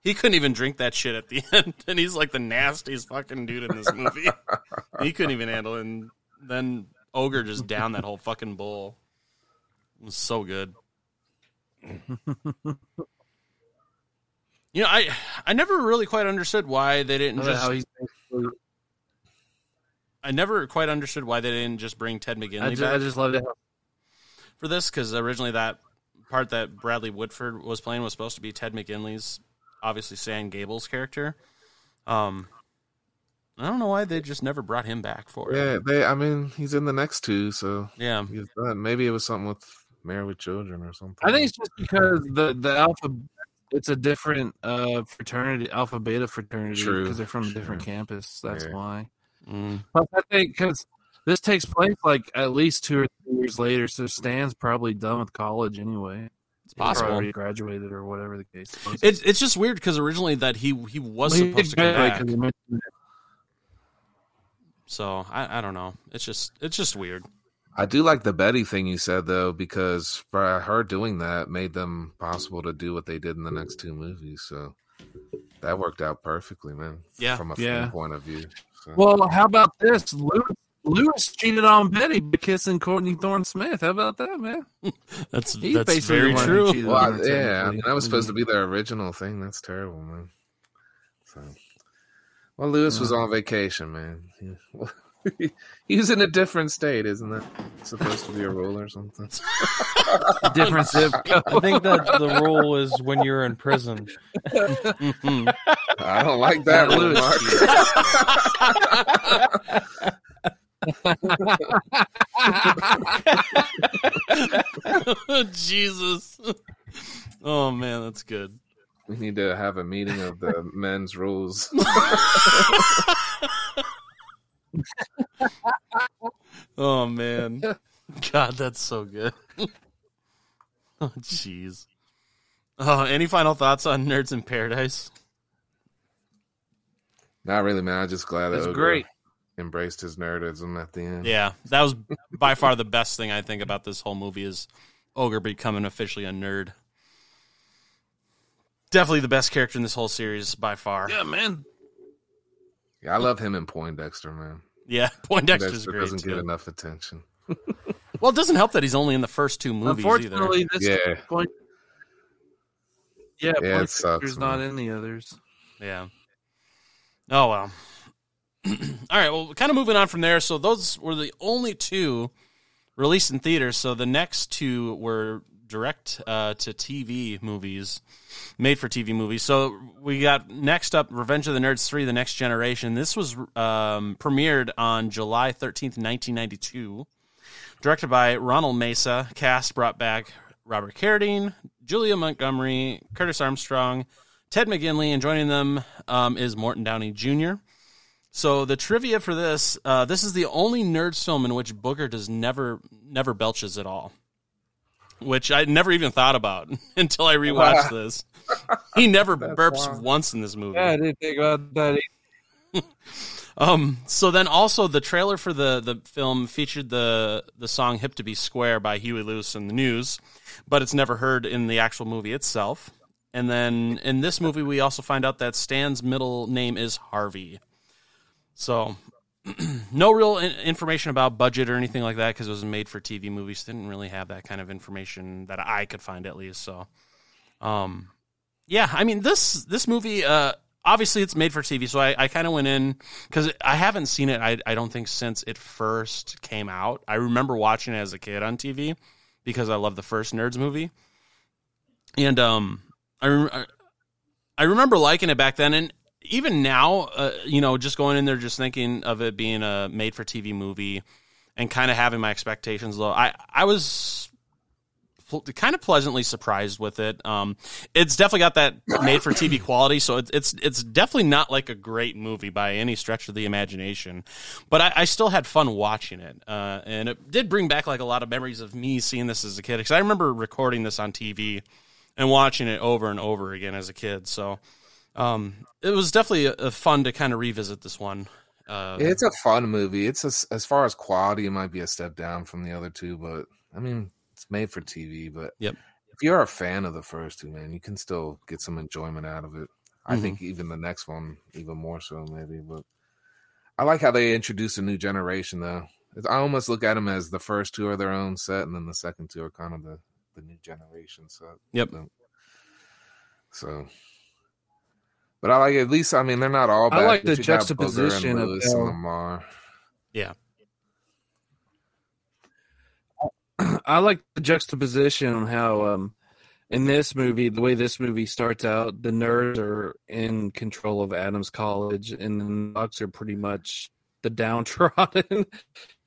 he couldn't even drink that shit at the end, and he's like the nastiest fucking dude in this movie. he couldn't even handle it, and then Ogre just downed that whole fucking bowl. It was so good. You know, I I never really quite understood why they didn't I just. how he's I never quite understood why they didn't just bring Ted McGinley I just, back I just loved it. for this because originally that part that Bradley Whitford was playing was supposed to be Ted McGinley's, obviously Stan Gable's character. Um, I don't know why they just never brought him back for it. Yeah, they. I mean, he's in the next two, so Yeah, he's done. Maybe it was something with Married with Children or something. I think it's just because the the alpha, it's a different uh fraternity, alpha beta fraternity, because they're from a different campus. That's Yeah. why. Mm. Plus, I think because this takes place like at least two or three years later, so Stan's probably done with college anyway. it's possible. he graduated or whatever the case. is. It's it's just weird because originally that he he was Well, he supposed to did come back. 'cause he mentioned it. So I I don't know. It's just it's just weird. I do like the Betty thing you said though, because for her doing that made them possible to do what they did in the next two movies. So that worked out perfectly, man. Yeah. from a Yeah. film point of view. So. Well, how about this? Lewis, Lewis cheated on Betty by kissing Courtney Thorne Smith. How about that, man? That's He that's very the one who true. Well, I- her, yeah, I mean that was supposed mm-hmm. to be their original thing. That's terrible, man. So, well, Lewis was on vacation, man. He- He in a different state, isn't that supposed to be a rule or something? different zip code. I think that the rule is when you're in prison. I don't like that Yeah, rule, Lewis. Jesus. Oh man, that's good. We need to have a meeting of the men's rules. Oh man. God, that's so good. oh jeez. Oh, any final thoughts on Nerds in Paradise? Not really, man. I'm just glad that That's Ogre great. embraced his nerdism at the end. Yeah, that was by far the best thing I think about this whole movie is Ogre becoming officially a nerd. Definitely the best character in this whole series by far. Yeah, man. Yeah, I love him in Poindexter, man. Yeah, Poindexter's Poindexter great doesn't too. get enough attention. Well, it doesn't help that he's only in the first two movies either. Unfortunately, this Yeah. point. Yeah, Yeah, it point sucks, not man. in the others. Yeah. Oh well. All right. Well, kind of moving on from there. So those were the only two released in theaters. So the next two were direct uh, to TV movies, made for TV movies. So we got next up, Revenge of the Nerds three: The Next Generation. This was um, premiered on July thirteenth, nineteen ninety two. Directed by Ronald Mesa, cast brought back Robert Carradine, Julia Montgomery, Curtis Armstrong, Ted McGinley, and joining them um, is Morton Downey Jr. So the trivia for this, uh, this is the only Nerds film in which Booger does never never belches at all, which I never even thought about until I rewatched this. He never burps once in this movie. Yeah, I didn't think about that. Um. So then, also the trailer for the the film featured the the song "Hip to Be Square" by Huey Lewis and the News, but it's never heard in the actual movie itself. And then in this movie, we also find out that Stan's middle name is Harvey. So, no real in- information about budget or anything like that because it was made for TV movies. Didn't really have that kind of information that I could find at least. So, um, yeah, I mean this this movie. Uh, obviously it's made for TV, so I, I kind of went in because I haven't seen it. I I don't think since it first came out. I remember watching it as a kid on TV because I love the first Nerds movie, and um, I I- I remember liking it back then, and even now, uh, you know, just going in there, just thinking of it being a made for TV movie, and kind of having my expectations low. I I was pl- kind of pleasantly surprised with it. Um, it's definitely got that made for TV quality, so it's it's it's definitely not like a great movie by any stretch of the imagination. But I, I still had fun watching it, uh, and it did bring back like a lot of memories of me seeing this as a kid. Because I remember recording this on TV and watching it over and over again as a kid. So Um, it was definitely a, a fun to kind of revisit this one. Uh, It's a fun movie. It's a, as far as quality, it might be a step down from the other two, but I mean, it's made for TV. But Yep. if you're a fan of the first two, man, you can still get some enjoyment out of it. I Mhm. think even the next one, even more so, maybe. But I like how they introduced a new generation, though. It's- I almost look at them as the first two are their own set, and then the second two are kind of the the new generation set. Yep. So- but I like at least. I mean, they're not all I like the but you got Booger and juxtaposition of Lewis and Lamar. yeah, I like the juxtaposition on how um in this movie, the way this movie starts out, the nerds are in control of Adams College and the Bucks are pretty much the downtrodden.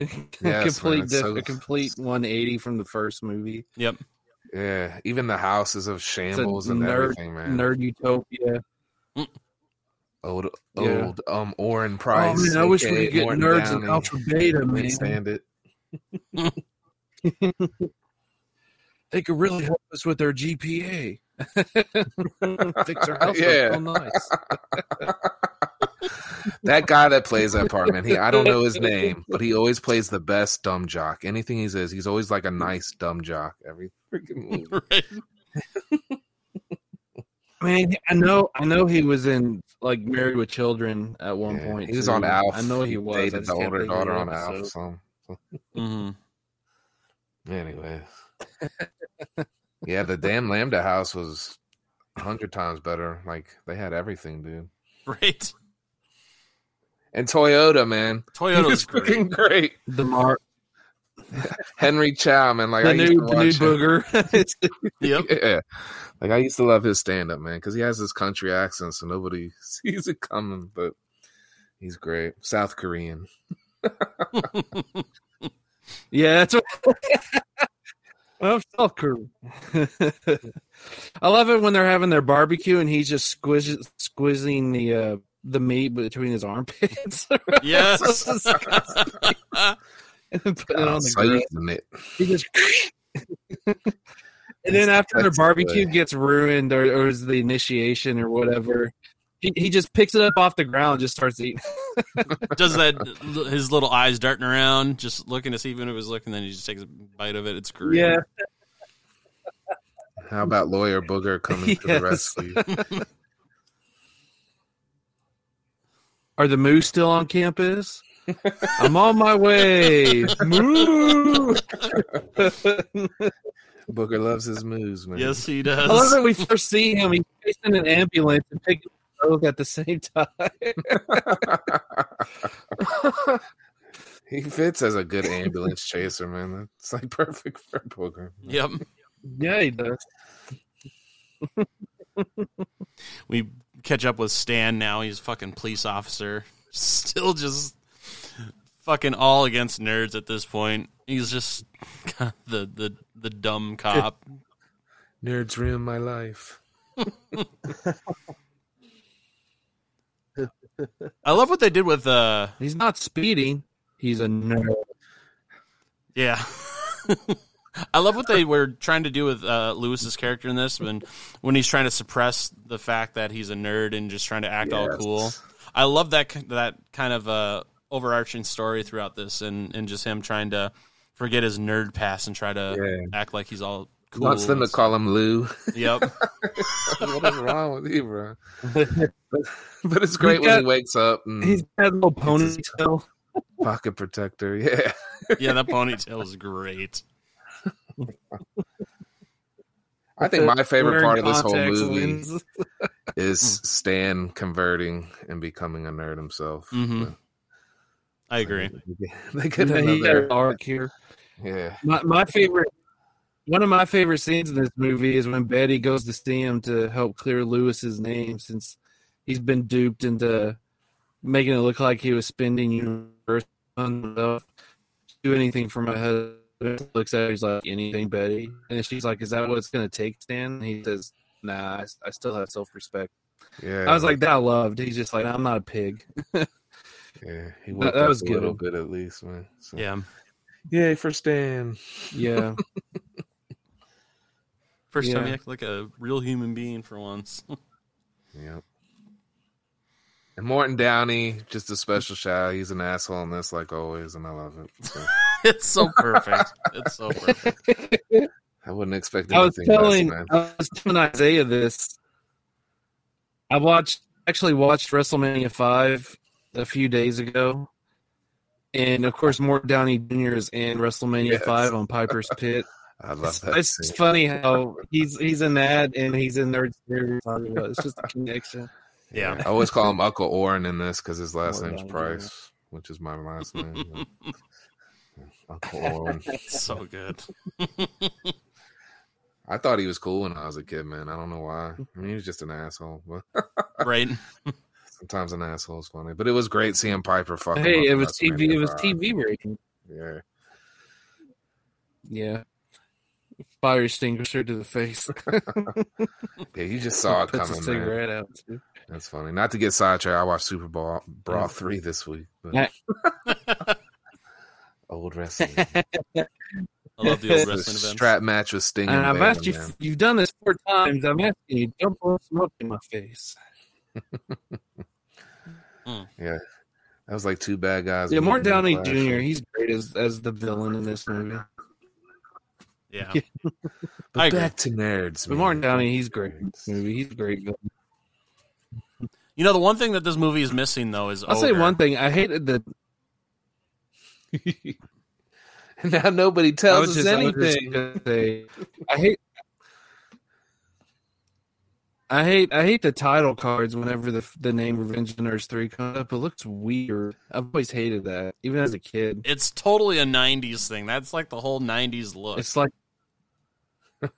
man, complete it's diff- so- complete 180 from the first movie. yep. Yeah, even the houses of It's a shambles and nerd, everything, man. nerd utopia. Old, Yeah. old, um, Oren Price. oh man, I wish we could get Morton nerds Downey. and alpha beta, Can't man. stand it. They could really help us with our GPA. Fix our house Yeah. real nice. that guy that plays that part, man. He, I don't know his name, but he always plays the best dumb jock. Anything he says, he's always like a nice dumb jock. Every freaking movie. Right. Man, I know, I know he was in like Married with Children at one Yeah, point. he was too. on Alf. I know he was. I Dated the older daughter the on Alf. episode. So, hmm anyway, yeah, the damn Lambda house was a hundred times better. Like they had everything, dude. Right. And Toyota, man, Toyota's He was great. freaking great. The Mar, Henry Cho, man. Like the I used new, to the new watch booger. Yep. Yeah. Like I used to love his stand up, man, because he has this country accent, so nobody sees it coming. But he's great. South Korean. yeah, that's what. I'm South Korean. I love it when they're having their barbecue and he's just squiz- squeezing the uh, the meat between his armpits. Yes. So disgusting. and then it on the So grill. it. He just. and then after the barbecue good. gets ruined, or, or is the initiation or whatever, he, he just picks it up off the ground and just starts eating. Does that his little eyes darting around, just looking to see if it was looking, then he just takes a bite of it. It's great. Yeah, How about lawyer booger coming to the rescue? Are the moose still on campus? I'm on my way. Moo! Booger loves his moves, man. Yes, he I love does. that we first see him. He's facing an ambulance and taking a stroke at the same time. he fits as a good ambulance chaser, man. It's like perfect for Booger. Yep. yeah, he does. We catch up with Stan now. He's a fucking police officer. Still just fucking all against nerds at this point. He's just the the the dumb cop. Nerds ruin my life. I love what they did with uh He's not speeding. He's a nerd. yeah. I love what they were trying to do with uh, Lewis's character in this when when he's trying to suppress the fact that he's a nerd and just trying to act all cool. I love that that kind of uh, overarching story throughout this, and and just him trying to forget his nerd past and try to Yeah. act like he's all cool. He wants them to call him Lou. Yep. what is wrong with you, bro? But, but it's great when got- he wakes up and He's got a little ponytail. pocket protector. Yeah. Yeah, that ponytail is great. I think my favorite part of this whole movie is Stan converting and becoming a nerd himself. Mhm. I agree. They get Yeah, he got another, arc here. yeah. My my favorite one of my favorite scenes in this movie is when Betty goes to see him to help clear Lewis's name since he's been duped into making it look like he was spending universe on himself. Do anything for my husband. Looks at her, he's like, anything, Betty? And she's like, is that what it's going to take, Stan? And he says, nah, I, I still have self respect. Yeah. I was like, that I loved. He's just like, I'm not a pig. yeah, he woke that was a little good. bit at least, man. So, Yeah. Yay for Stan. Yeah. First time Yeah. you act like a real human being for once. Yep. And Morton Downey, just a special shout. He's an asshole in this, like always, and I love it. So It's so perfect. it's so perfect. I wouldn't expect I was anything less, man. I was telling Isaiah this. I watched actually watched WrestleMania five a few days ago, and of course, Mort Downey Jr. is in WrestleMania Yes. five on Piper's Pit. I love that. It's scene. funny how he's he's in that and he's in Nerd Series. It's just a connection. Yeah. I always call him Uncle Oren in this because his last Morton name's Downey Jr. Price, which is my last name. Uncle Oren. so good. I thought he was cool when I was a kid, man. I don't know why. I mean, he was just an asshole. But Right. Sometimes an asshole is funny. But it was great seeing Piper fucking. Hey, it was TV. It was TV rating. Yeah. Yeah. Fire extinguisher to the face. Yeah, you just saw it Puts a coming, man. out too. That's funny. Not to get sidetracked, I watched Super Bowl Brawl 3 this week. But old wrestling. I love the It's old the wrestling events. strap match with Sting And and, I've Vader, asked you, man. you've done this four times. I'm asking you, don't blow smoke in my face. Mm. Yeah. That was like two bad guys. Yeah, meeting Mark Downey. Jr. He's great as as the villain in this movie. Yeah. But I agree. back to nerds. But. Martin Downey, he's great movie. He's great villain. You know, the one thing that this movie is missing though is I'll say one thing. I hated the. now nobody tells us just, I was just anything. gonna say, I hate. I hate I hate the title cards whenever the the name Revenge of the Nerds three comes up. It looks weird. I've always hated that, even as a kid. It's totally a '90s thing. That's like the whole '90s look. It's like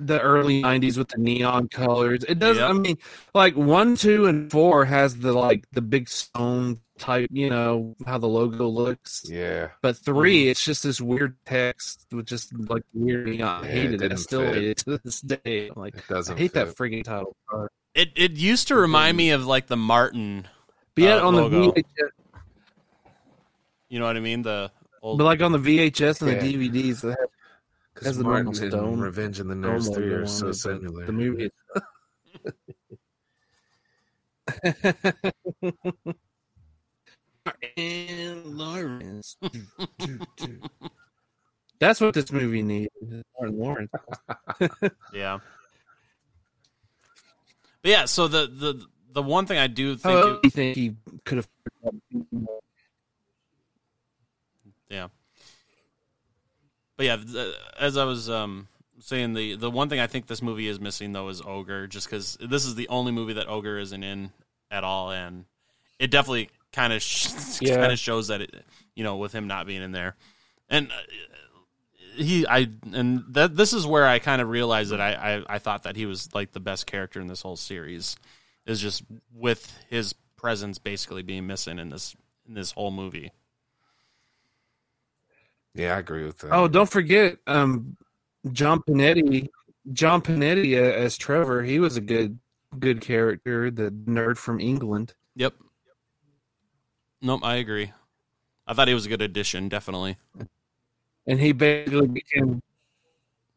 the early '90s with the neon colors. It does. Yep. I mean, like one, two, and four has the like the big stone type. You know how the logo looks. Yeah. But 3 it's just this weird text with just like weird. neon. I Yeah, hated it. I still fit. hate it to this day. I'm like, It doesn't I hate that freaking title card. It it used to remind me of like the Martin. But yet Uh, on logo. the VHS, You know what I mean? The old. but like on the VHS and Yeah. the DVDs, they have Because the Martin normal stone- Revenge and the normal Nerds 3 logo are so similar. The movie. and Lawrence. That's what this movie needs. is Martin Lawrence. yeah. But yeah, so the the the one thing I do think How it- you think he could have? Yeah. But yeah, th- as I was um, saying, the the one thing I think this movie is missing though is Ogre, just because this is the only movie that Ogre isn't in at all, and it definitely kind of sh- Yeah. kind of shows that it, you know, with him not being in there, and uh, he I and that this is where I kind of realized that I, I I thought that he was like the best character in this whole series, is just with his presence basically being missing in this in this whole movie. Yeah, I agree with that. Oh, don't forget, um, John Panetti. John Panetti uh, as Trevor. He was a good, good character. The nerd from England. Yep. Nope, I agree. I thought he was a good addition, definitely. and he basically became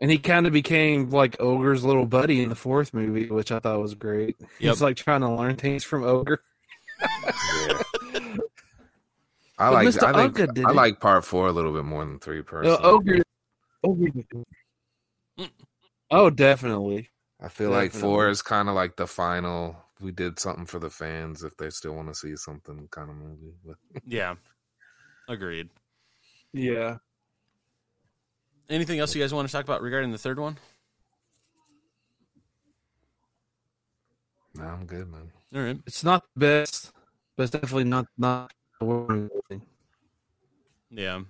and he kind of became like ogre's little buddy in the fourth movie which i thought was great Yep. he's like trying to learn things from ogre Yeah. I But like Mr. I think Uga did I it. like part four a little bit more than three personally. ogre ogre mm. oh definitely I feel like four is kind of like the final. We did something for the fans if they still want to see something kind of movie. Yeah. Agreed. yeah Anything else you guys want to talk about regarding the third one? no, I'm good, man. All right. it's not the best but it's definitely not not the worst movie. Yeah.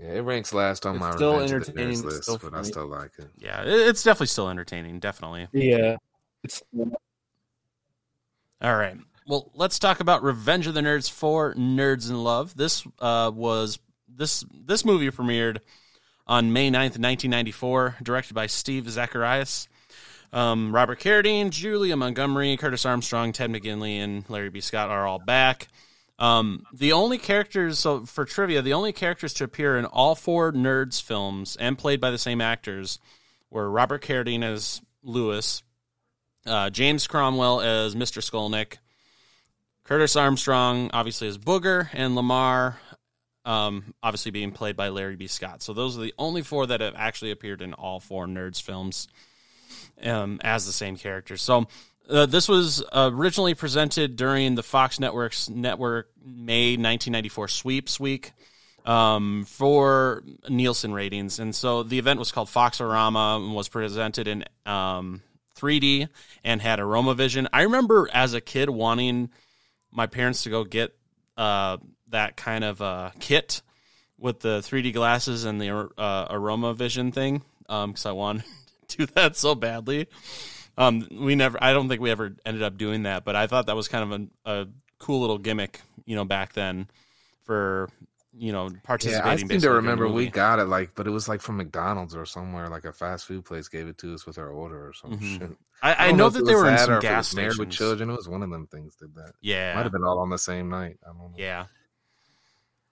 Yeah, it ranks last on It's my still Revenge of the entertaining, list, still but I still like it. Yeah. It's definitely still entertaining. Definitely. yeah it's All right. Well, let's talk about Revenge of the Nerds 4 Nerds in Love. This uh, was this this movie premiered on May 9th, 1994, directed by Steve Zacharias. Um, Robert Carradine, Julia Montgomery, Curtis Armstrong, Ted McGinley, and Larry B. Scott are all back. Um, the only characters, so for trivia, the only characters to appear in all four Nerds films and played by the same actors were Robert Carradine as Lewis, uh, James Cromwell as Mr. Skolnick, Curtis Armstrong obviously as Booger, and Lamar um, obviously being played by Larry B. Scott. So those are the only four that have actually appeared in all four Nerds films um, as the same characters. So uh, this was originally presented during the Fox Network's Network May 1994 Sweeps Week um, for Nielsen ratings, and so the event was called Foxorama and was presented in um, 3D and had Aroma Vision. I remember as a kid wanting my parents to go get uh, that kind of uh, kit with the 3D glasses and the uh, thing because I wanted to do that so badly. Um, we never, I don't think we ever ended up doing that, but I thought that was kind of a, a cool little gimmick, you know, back then for you know participating. Yeah, I seem to remember we got it like, but it was like from McDonald's or somewhere, like a fast food place gave it to us with our order or some Mhm. shit. I, I don't know that it they were in that or some gas stations. with Children. It was one of them things did that. Yeah, might have been all on the same night. I don't know. yeah.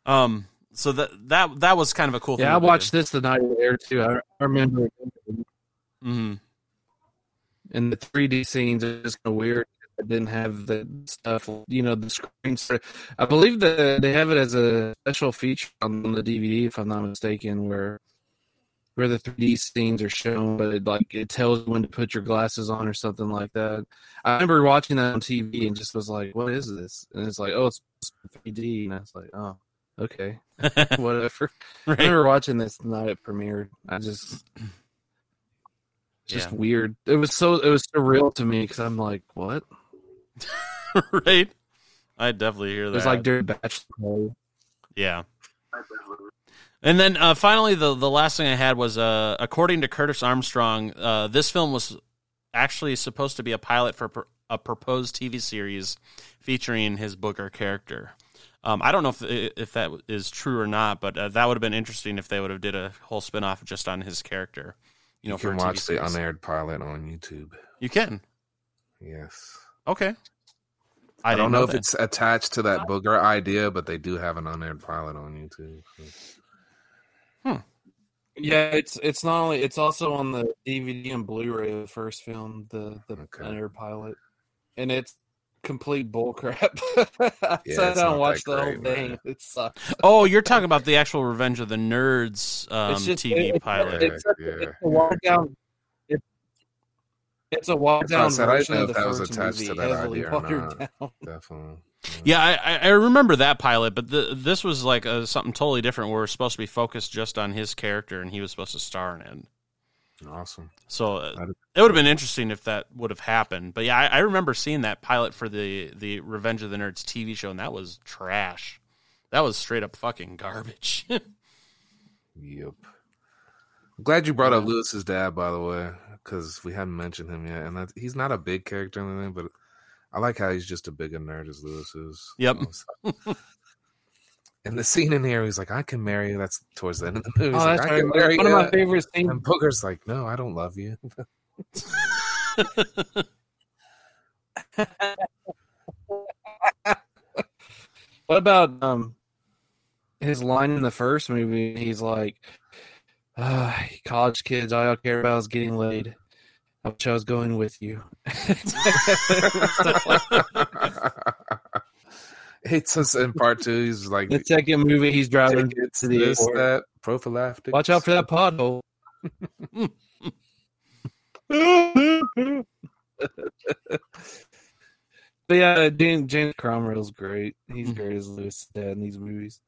Um, so that that that was kind of a cool. thing Yeah, I watched this the night it aired too. I, I remember, did. Mhm. and the 3D scenes are just kind of weird. Didn't have the stuff, you know, the screens. I believe that they have it as a special feature on, the DVD, if I'm not mistaken, where where the 3D scenes are shown, but it like it tells you when to put your glasses on or something like that. I remember watching that on TV and just was like, "What is this?" And it's like, "Oh, it's 3D," and I was like, "Oh, okay, whatever." I remember watching this the night it premiered. I just, just Yeah. weird. It was so it was surreal to me because I'm like, what? right. I definitely hear It that. was like during Bachelor Yeah. And then uh, finally, the the last thing I had was, uh, according to Curtis Armstrong, uh, this film was actually supposed to be a pilot for pr- a proposed TV series featuring his Booger character. Um, I don't know if if that is true or not, but uh, that would have been interesting if they would have did a whole spinoff just on his character. You know, You can watch the unaired pilot on YouTube. You can. Yes. Okay. I, didn't don't know, if it's attached to that booger idea, but they do have an unaired pilot on YouTube. Hmm. Yeah, it's it's not only it's also on the DVD and Blu-ray of the first film, the the Okay. Inner Pilot, and it's complete bullcrap. I Yeah, sat down and watched that the whole great, man. thing. It sucks. Oh, you're talking about the actual Revenge of the Nerds um, just- TV it's- pilot. It's, a, Yeah. it's a watered down. It, it's a watered That's what I down said. I version didn't know of the if that was first attached movie. to that heavily idea or watered not. down. Definitely. Yeah, I, I- I remember that pilot, but the, this was like a, something totally different. Where we're supposed to be focused just on his character, and he was supposed to star in it. Awesome. So uh, it would have been interesting if that would have happened. But yeah, I, I remember seeing that pilot for the the Revenge of the Nerds TV show, and that was trash. That was straight up fucking garbage. Yep. I'm glad you brought up Lewis's dad, by the way, because we haven't mentioned him yet, and that, he's not a big character or anything, but I like how he's just a bigger nerd as Lewis is. Yep. So- and the scene in here, he's like, "I can marry you." That's towards the end of the movie. He's Oh, like, that's "I right. can marry One of my favorite scenes. And Booger's like, "No, I don't love you." What about um his line in the first movie? He's like, uh, "College kids, all I care about is getting laid." I wish I was going with you. It's us in part two. He's like, the second movie, he's driving tickets, to the this, airport. that, prophylactic. Watch out for that pothole. but yeah, James, James Cromwell's great. He's Mhm. great as Lewis' dad in these movies.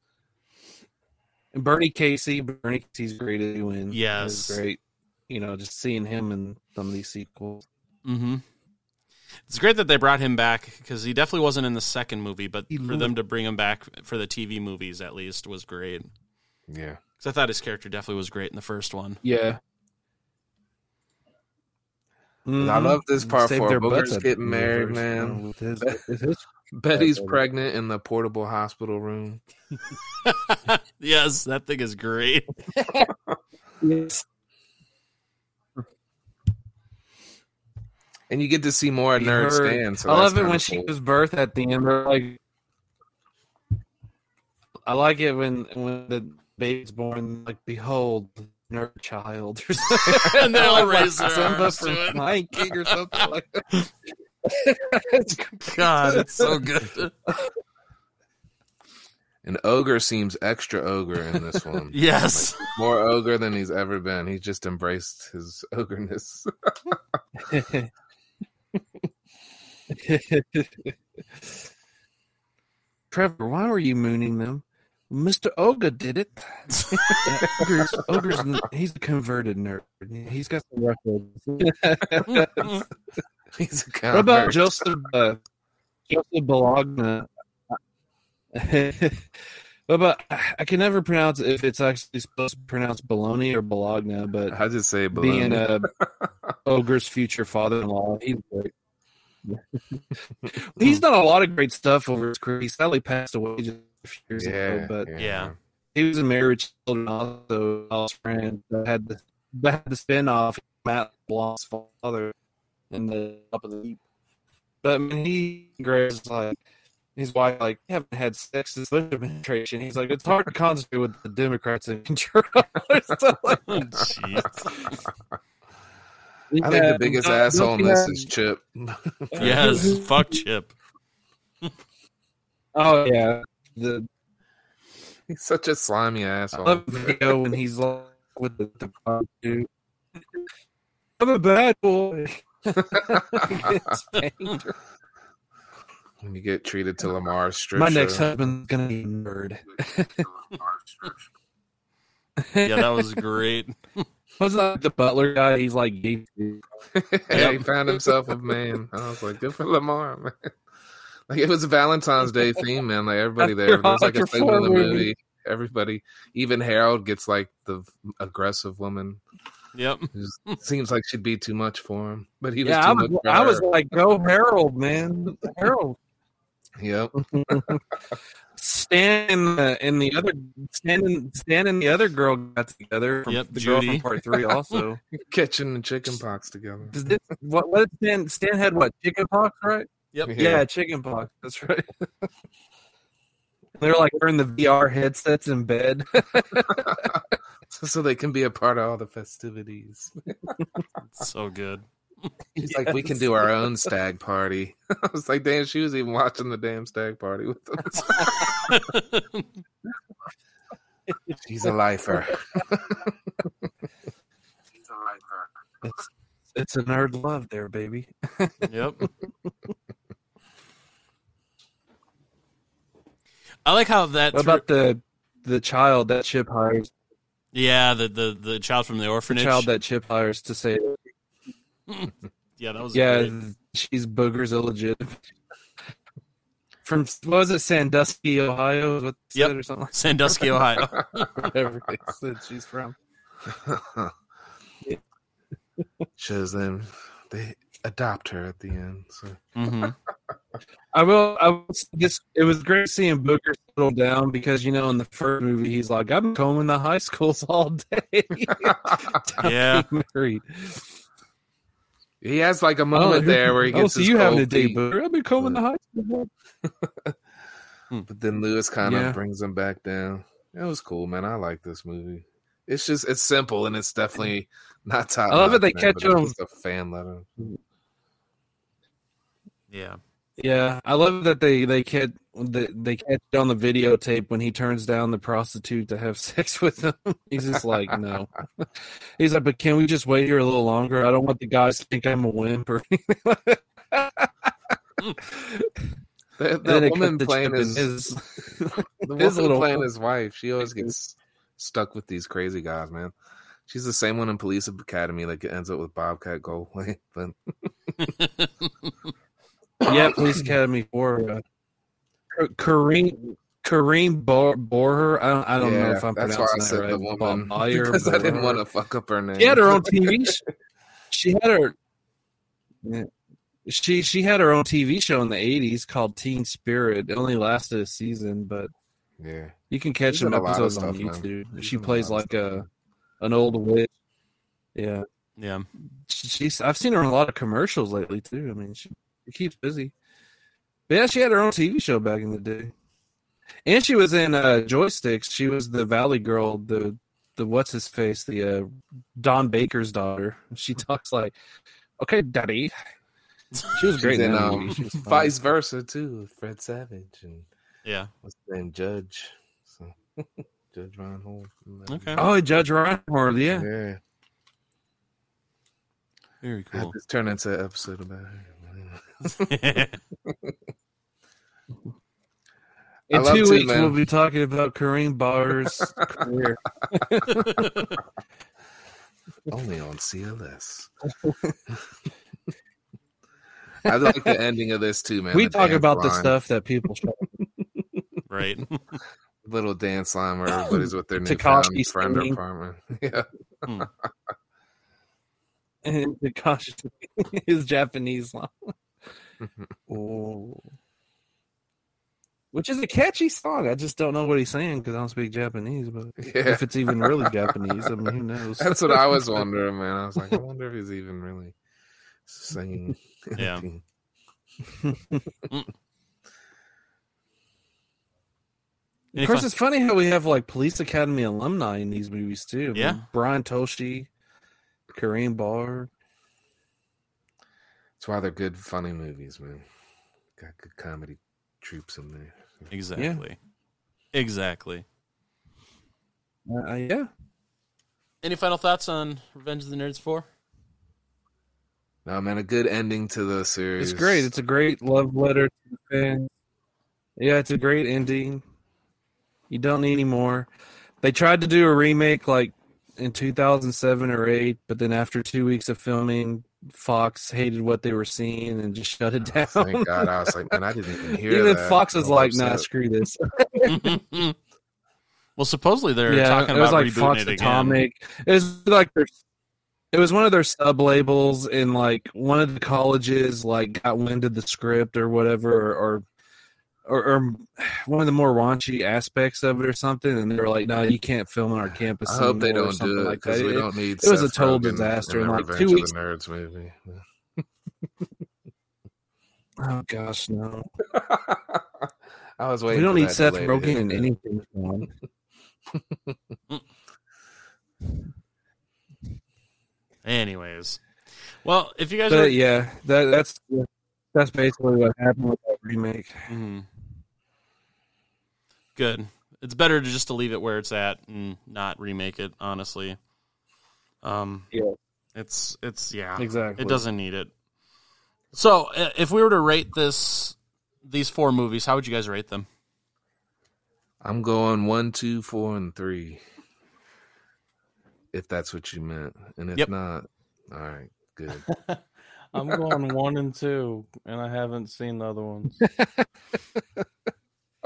And Bernie Casey, Bernie Casey's great as Ewan. Yes. Great. You know, just seeing him in some of these sequels. Mm-hmm. It's great that they brought him back because he definitely wasn't in the second movie, but He for looked- them to bring him back for the TV movies at least was great. Yeah. Because I thought his character definitely was great in the first one. Yeah. I love this part Saved for their Booger's getting married, man. one with his- with his- Betty's pregnant in the portable hospital room. yes, that thing is great. Yes. And you get to see more of Nerd Her- Stan. So I love it kinda when she cool. gives birth at the end. They're like, I like it when when the baby's born. Like, behold, nerd child, or something. And they all Like raise their Simba arms from to it. Or something like that. God, it's so good. And ogre seems extra ogre in this one. Yes. Like, more ogre than he's ever been. He just embraced his ogreness. Trevor, why were you mooning them? Mr. Ogre did it. Ogre's, Ogre's, he's a converted nerd. He's got some records. he's a What about. Joseph uh, Joseph Bologna? what about I can never pronounce if it's actually supposed to pronounce Bologna or Bologna, but I just say being baloney. a Ogre's future father-in-law, he's great. he's done a lot of great stuff over his career. He sadly passed away just a few years yeah, ago, but yeah. Yeah. he was a Marriage to Children also. Alice friend that had the that had the spin off Matt Blanc's father in the up of the heap. But I mean, he Graves like his wife like "You haven't had sex since the administration. He's like it's hard to concentrate with the Democrats in control. So, like, Jeez. I think the biggest don't- asshole in this have- is Chip. Yes. Fuck Chip. Oh yeah, the He's such a slimy asshole. I asshole. love the video when he's like with the, the prostitute. I'm a bad boy. Gets banged. when you get treated to Lamar's strip My next husband's gonna be a nerd. Yeah, that was great. Was that the butler guy? He's like, yeah, he found himself a man. I was like, good for Lamar, man. Like it was a Valentine's Day theme, man. Like everybody there, there's like a After segment in the movie. Everybody, even Harold gets like the aggressive woman. Yep. Seems like she'd be too much for him, but he was Yeah, too I was, I was like, go Harold, man, Harold. Yep. Stan and the, and the other Stan and, Stan and the other girl got together. From Yep, the girl from part three also. catching the chicken pox together. Does this, what what Stan Stan had what chicken pox right? Yep. Yeah, chicken pox. That's right. They're like wearing the VR headsets in bed. so, so they can be a part of all the festivities. So good. He's like, we can do our own stag party. I was like, damn, she was even watching the damn stag party with them. She's a lifer. It's it's a nerd love there, baby. Yep. I like how that. What about the the child that Chip hires? yeah, the, the the child from the orphanage. The orphanage. child that Chip hires to say, yeah, that was yeah, great. she's boogers illegitimate. From what was it, Sandusky, Ohio? Is what they Yep. said or something like Sandusky, Ohio. whatever they said she's from. Shows them they adopt her at the end. So hmm I will. I will say this. It was great seeing Booger settle down because you know in the first movie he's like, "I've been combing the high schools all day." Yeah. married. he has like a oh, moment there where he oh, gets so his you having a cold date, feet, Booger? I've been combing the high school. but then Lewis kind of Yeah. brings him back down. It was cool, man. I like this movie. It's just it's simple and it's definitely not top. I love it they man, catch but him- a fan letter. Yeah. Yeah, I love that they they catch they, they catch on the videotape when he turns down the prostitute to have sex with him. He's just like, no. He's like, but can we just wait here a little longer? I don't want the guys to think I'm a wimp or anything. like that." The, the woman playing chip his, his- the woman little- playing his wife, she always gets stuck with these crazy guys, man. She's the same one in Police Academy that ends up with Bobcat Goldthwait, but yeah, Police Academy for uh, Ka- Corinne Corinne Bor- Bohrer. I don't, I don't know if I'm that's why pronouncing I said that right. the woman Bayer, because I didn't want to fuck up her name. She had her own TV. sh- She had her. Yeah. She she had her own TV show in the '80s called Teen Spirit. It only lasted a season, but yeah, you can catch She's some in a lot of episodes on stuff, man. YouTube. She's She in a plays lot like a an old witch. Yeah, Yeah. She- she's. I've seen her in a lot of commercials lately too. I mean, she, she keeps busy. But yeah, she had her own TV show back in the day, and she was in uh, Joysticks. She was the Valley Girl, the the what's his face, the uh, Don Baker's daughter. She talks like, "Okay, Daddy." She was great in in that um, movie. Was. Vice Versa too, Fred Savage and Yeah. what's his name, Judge. So Judge Reinhold. from Okay. Oh, Judge Reinhold, yeah. Yeah. Very I had cool. to turn into an episode about her. I In two to, weeks, man. we'll be talking about Corinne Barr's career. Only on CLS. I like the ending of this too, man. we the talk dance about the stuff that people show. right. little dance line where everybody's with their new Takashi friend or singing. partner. Yeah. Hmm. and Takashi, his Japanese line. oh. Which is a catchy song. I just don't know what he's saying because I don't speak Japanese. But Yeah. if it's even really Japanese, I mean, who knows? That's what I was wondering, man. I was like, I wonder if he's even really singing. Yeah. Of course, it's funny how we have like police academy alumni in these movies too. Yeah. Brian Tochi, Kareem Barr. That's why they're good, funny movies, man. Got good comedy troupes in there. exactly. Exactly. Uh, yeah, Any final thoughts on Revenge of the Nerds 4? No, man, a good ending to the series. it's great. It's a great love letter to the fans. Yeah, it's a great ending. You don't need any more. They tried to do a remake like in 2007 or 8, but then after two weeks of filming, Fox hated what they were seeing and just shut it oh, down. Thank God. I was like, man, I didn't even hear Even that. Fox was I'm like, nah, screw this. well, supposedly they're yeah, talking it was about like rebooting Fox it again. Atomic. It was like their, it was one of their sub labels, and like one of the colleges like got wind of the script or whatever, or, or or one of the more raunchy aspects of it or something, and they were like, "No, you can't film on our campus." I hope they don't do it like because that. we It- don't need. it it was a total Rogen disaster, in like, Revenge two of weeks- the Nerds movie. Oh gosh, no. I was waiting. We don't for need that Seth delay Rogen in anything. Anyways. Well, if you guys But are. yeah, that that's that's basically what happened with that remake. Mhm. Good. It's better to just to leave it where it's at and not remake it, honestly. Um, Yeah. It's, it's, yeah. Exactly. It doesn't need it. So, uh, if we were to rate this, these four movies, how would you guys rate them? I'm going one, two, four, and three. If that's what you meant, and if Yep. not, all right, good. I'm going one and two, and I haven't seen the other ones.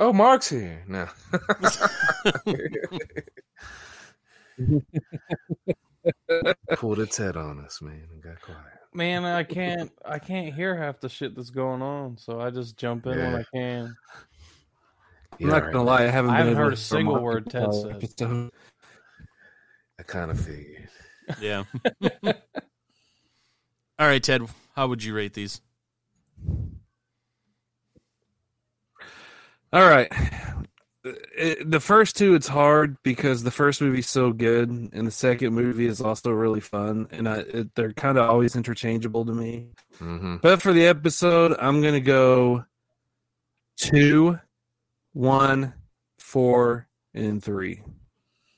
oh, Mark's here. No. Pulled its head on us, man, and got quiet. Man, I can't I can't hear half the shit that's going on, so I just jump in when I can. I'm Yeah, not right. gonna lie, I haven't. I haven't heard a single mark word Ted entire said. episode. I kind of figured. Yeah. All right, Ted, how would you rate these? All right. It- the first two, it's hard because the first movie's so good, and the second movie is also really fun, and I, it, they're kind of always interchangeable to me. hmm But for the episode, I'm gonna go two, one, four, and three.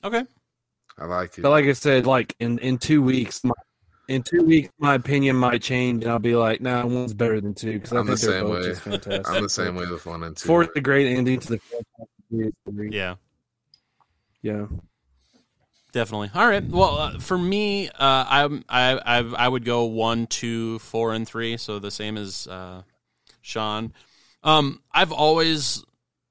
Okay. I like it. But like I said, like in in two weeks, my, in two weeks, my opinion might change, and I'll be like, "Nah, one's better than two because I I'm the think they're same both way. just fantastic." I'm the same way with one and two. Fourth, the great ending to the franchise. Three. Yeah. yeah. Definitely. All right. Well, uh, for me, uh, I, I I I would go one, two, four, and three. So the same as uh, Sean. Um, I've always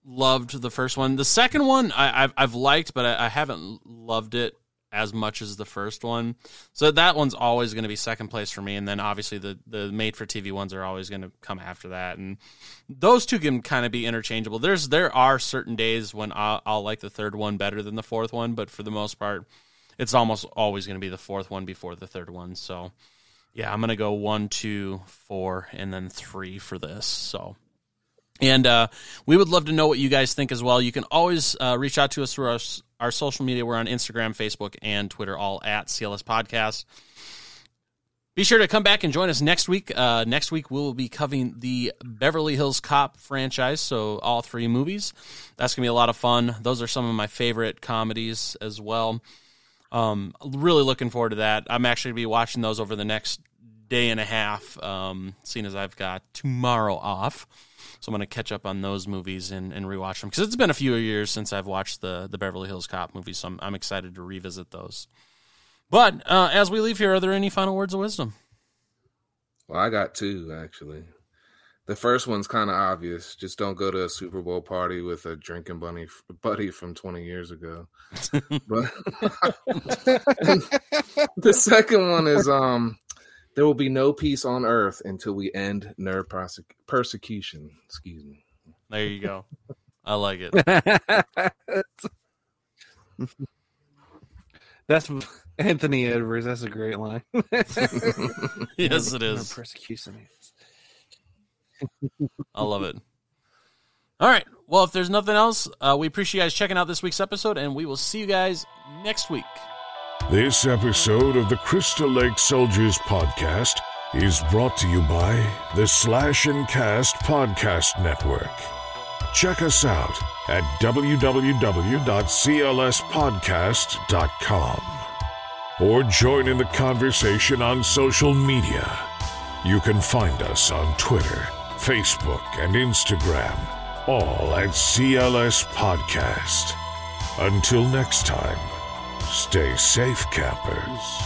loved the first one. The second one, I, I've I've liked, but I, I haven't loved it as much as the first one. So that one's always going to be second place for me. And then obviously the the made for TV ones are always going to come after that. And those two can kind of be interchangeable. There's there are certain days when I'll, I'll like the third one better than the fourth one, but for the most part, it's almost always going to be the fourth one before the third one. So yeah, I'm going to go one, two, four, and then three for this. So. And uh, we would love to know what you guys think as well. You can always uh, reach out to us through our, our social media. We're on Instagram, Facebook, and Twitter, all at CLS Podcast. Be sure to come back and join us next week. Uh, next week, we'll be covering the Beverly Hills Cop franchise, so all three movies. That's going to be a lot of fun. Those are some of my favorite comedies as well. Um, really looking forward to that. I'm actually going to be watching those over the next day and a half, um, seeing as I've got tomorrow off. So I'm going to catch up on those movies and, and rewatch them because it's been a few years since I've watched the, the Beverly Hills Cop movies, so I'm, I'm excited to revisit those. But uh, as we leave here, are there any final words of wisdom? Well, I got two actually. The first one's kind of obvious. Just don't go to a Super Bowl party with a drinking bunny buddy from 20 years ago. but the second one is um there will be no peace on earth until we end nerve prosec- persecution. Excuse me. There you go. I like it. That's Anthony Edwards. That's a great line. yes, it is. Persecution. I love it. All right. Well, if there's nothing else, uh, we appreciate you guys checking out this week's episode, and we will see you guys next week. This episode of the Crystal Lake Soldiers podcast is brought to you by the Slash and Cast Podcast Network. Check us out at www.clspodcast.com or join in the conversation on social media. You can find us on Twitter, Facebook, and Instagram, all at CLS Podcast. Until next time, stay safe, campers.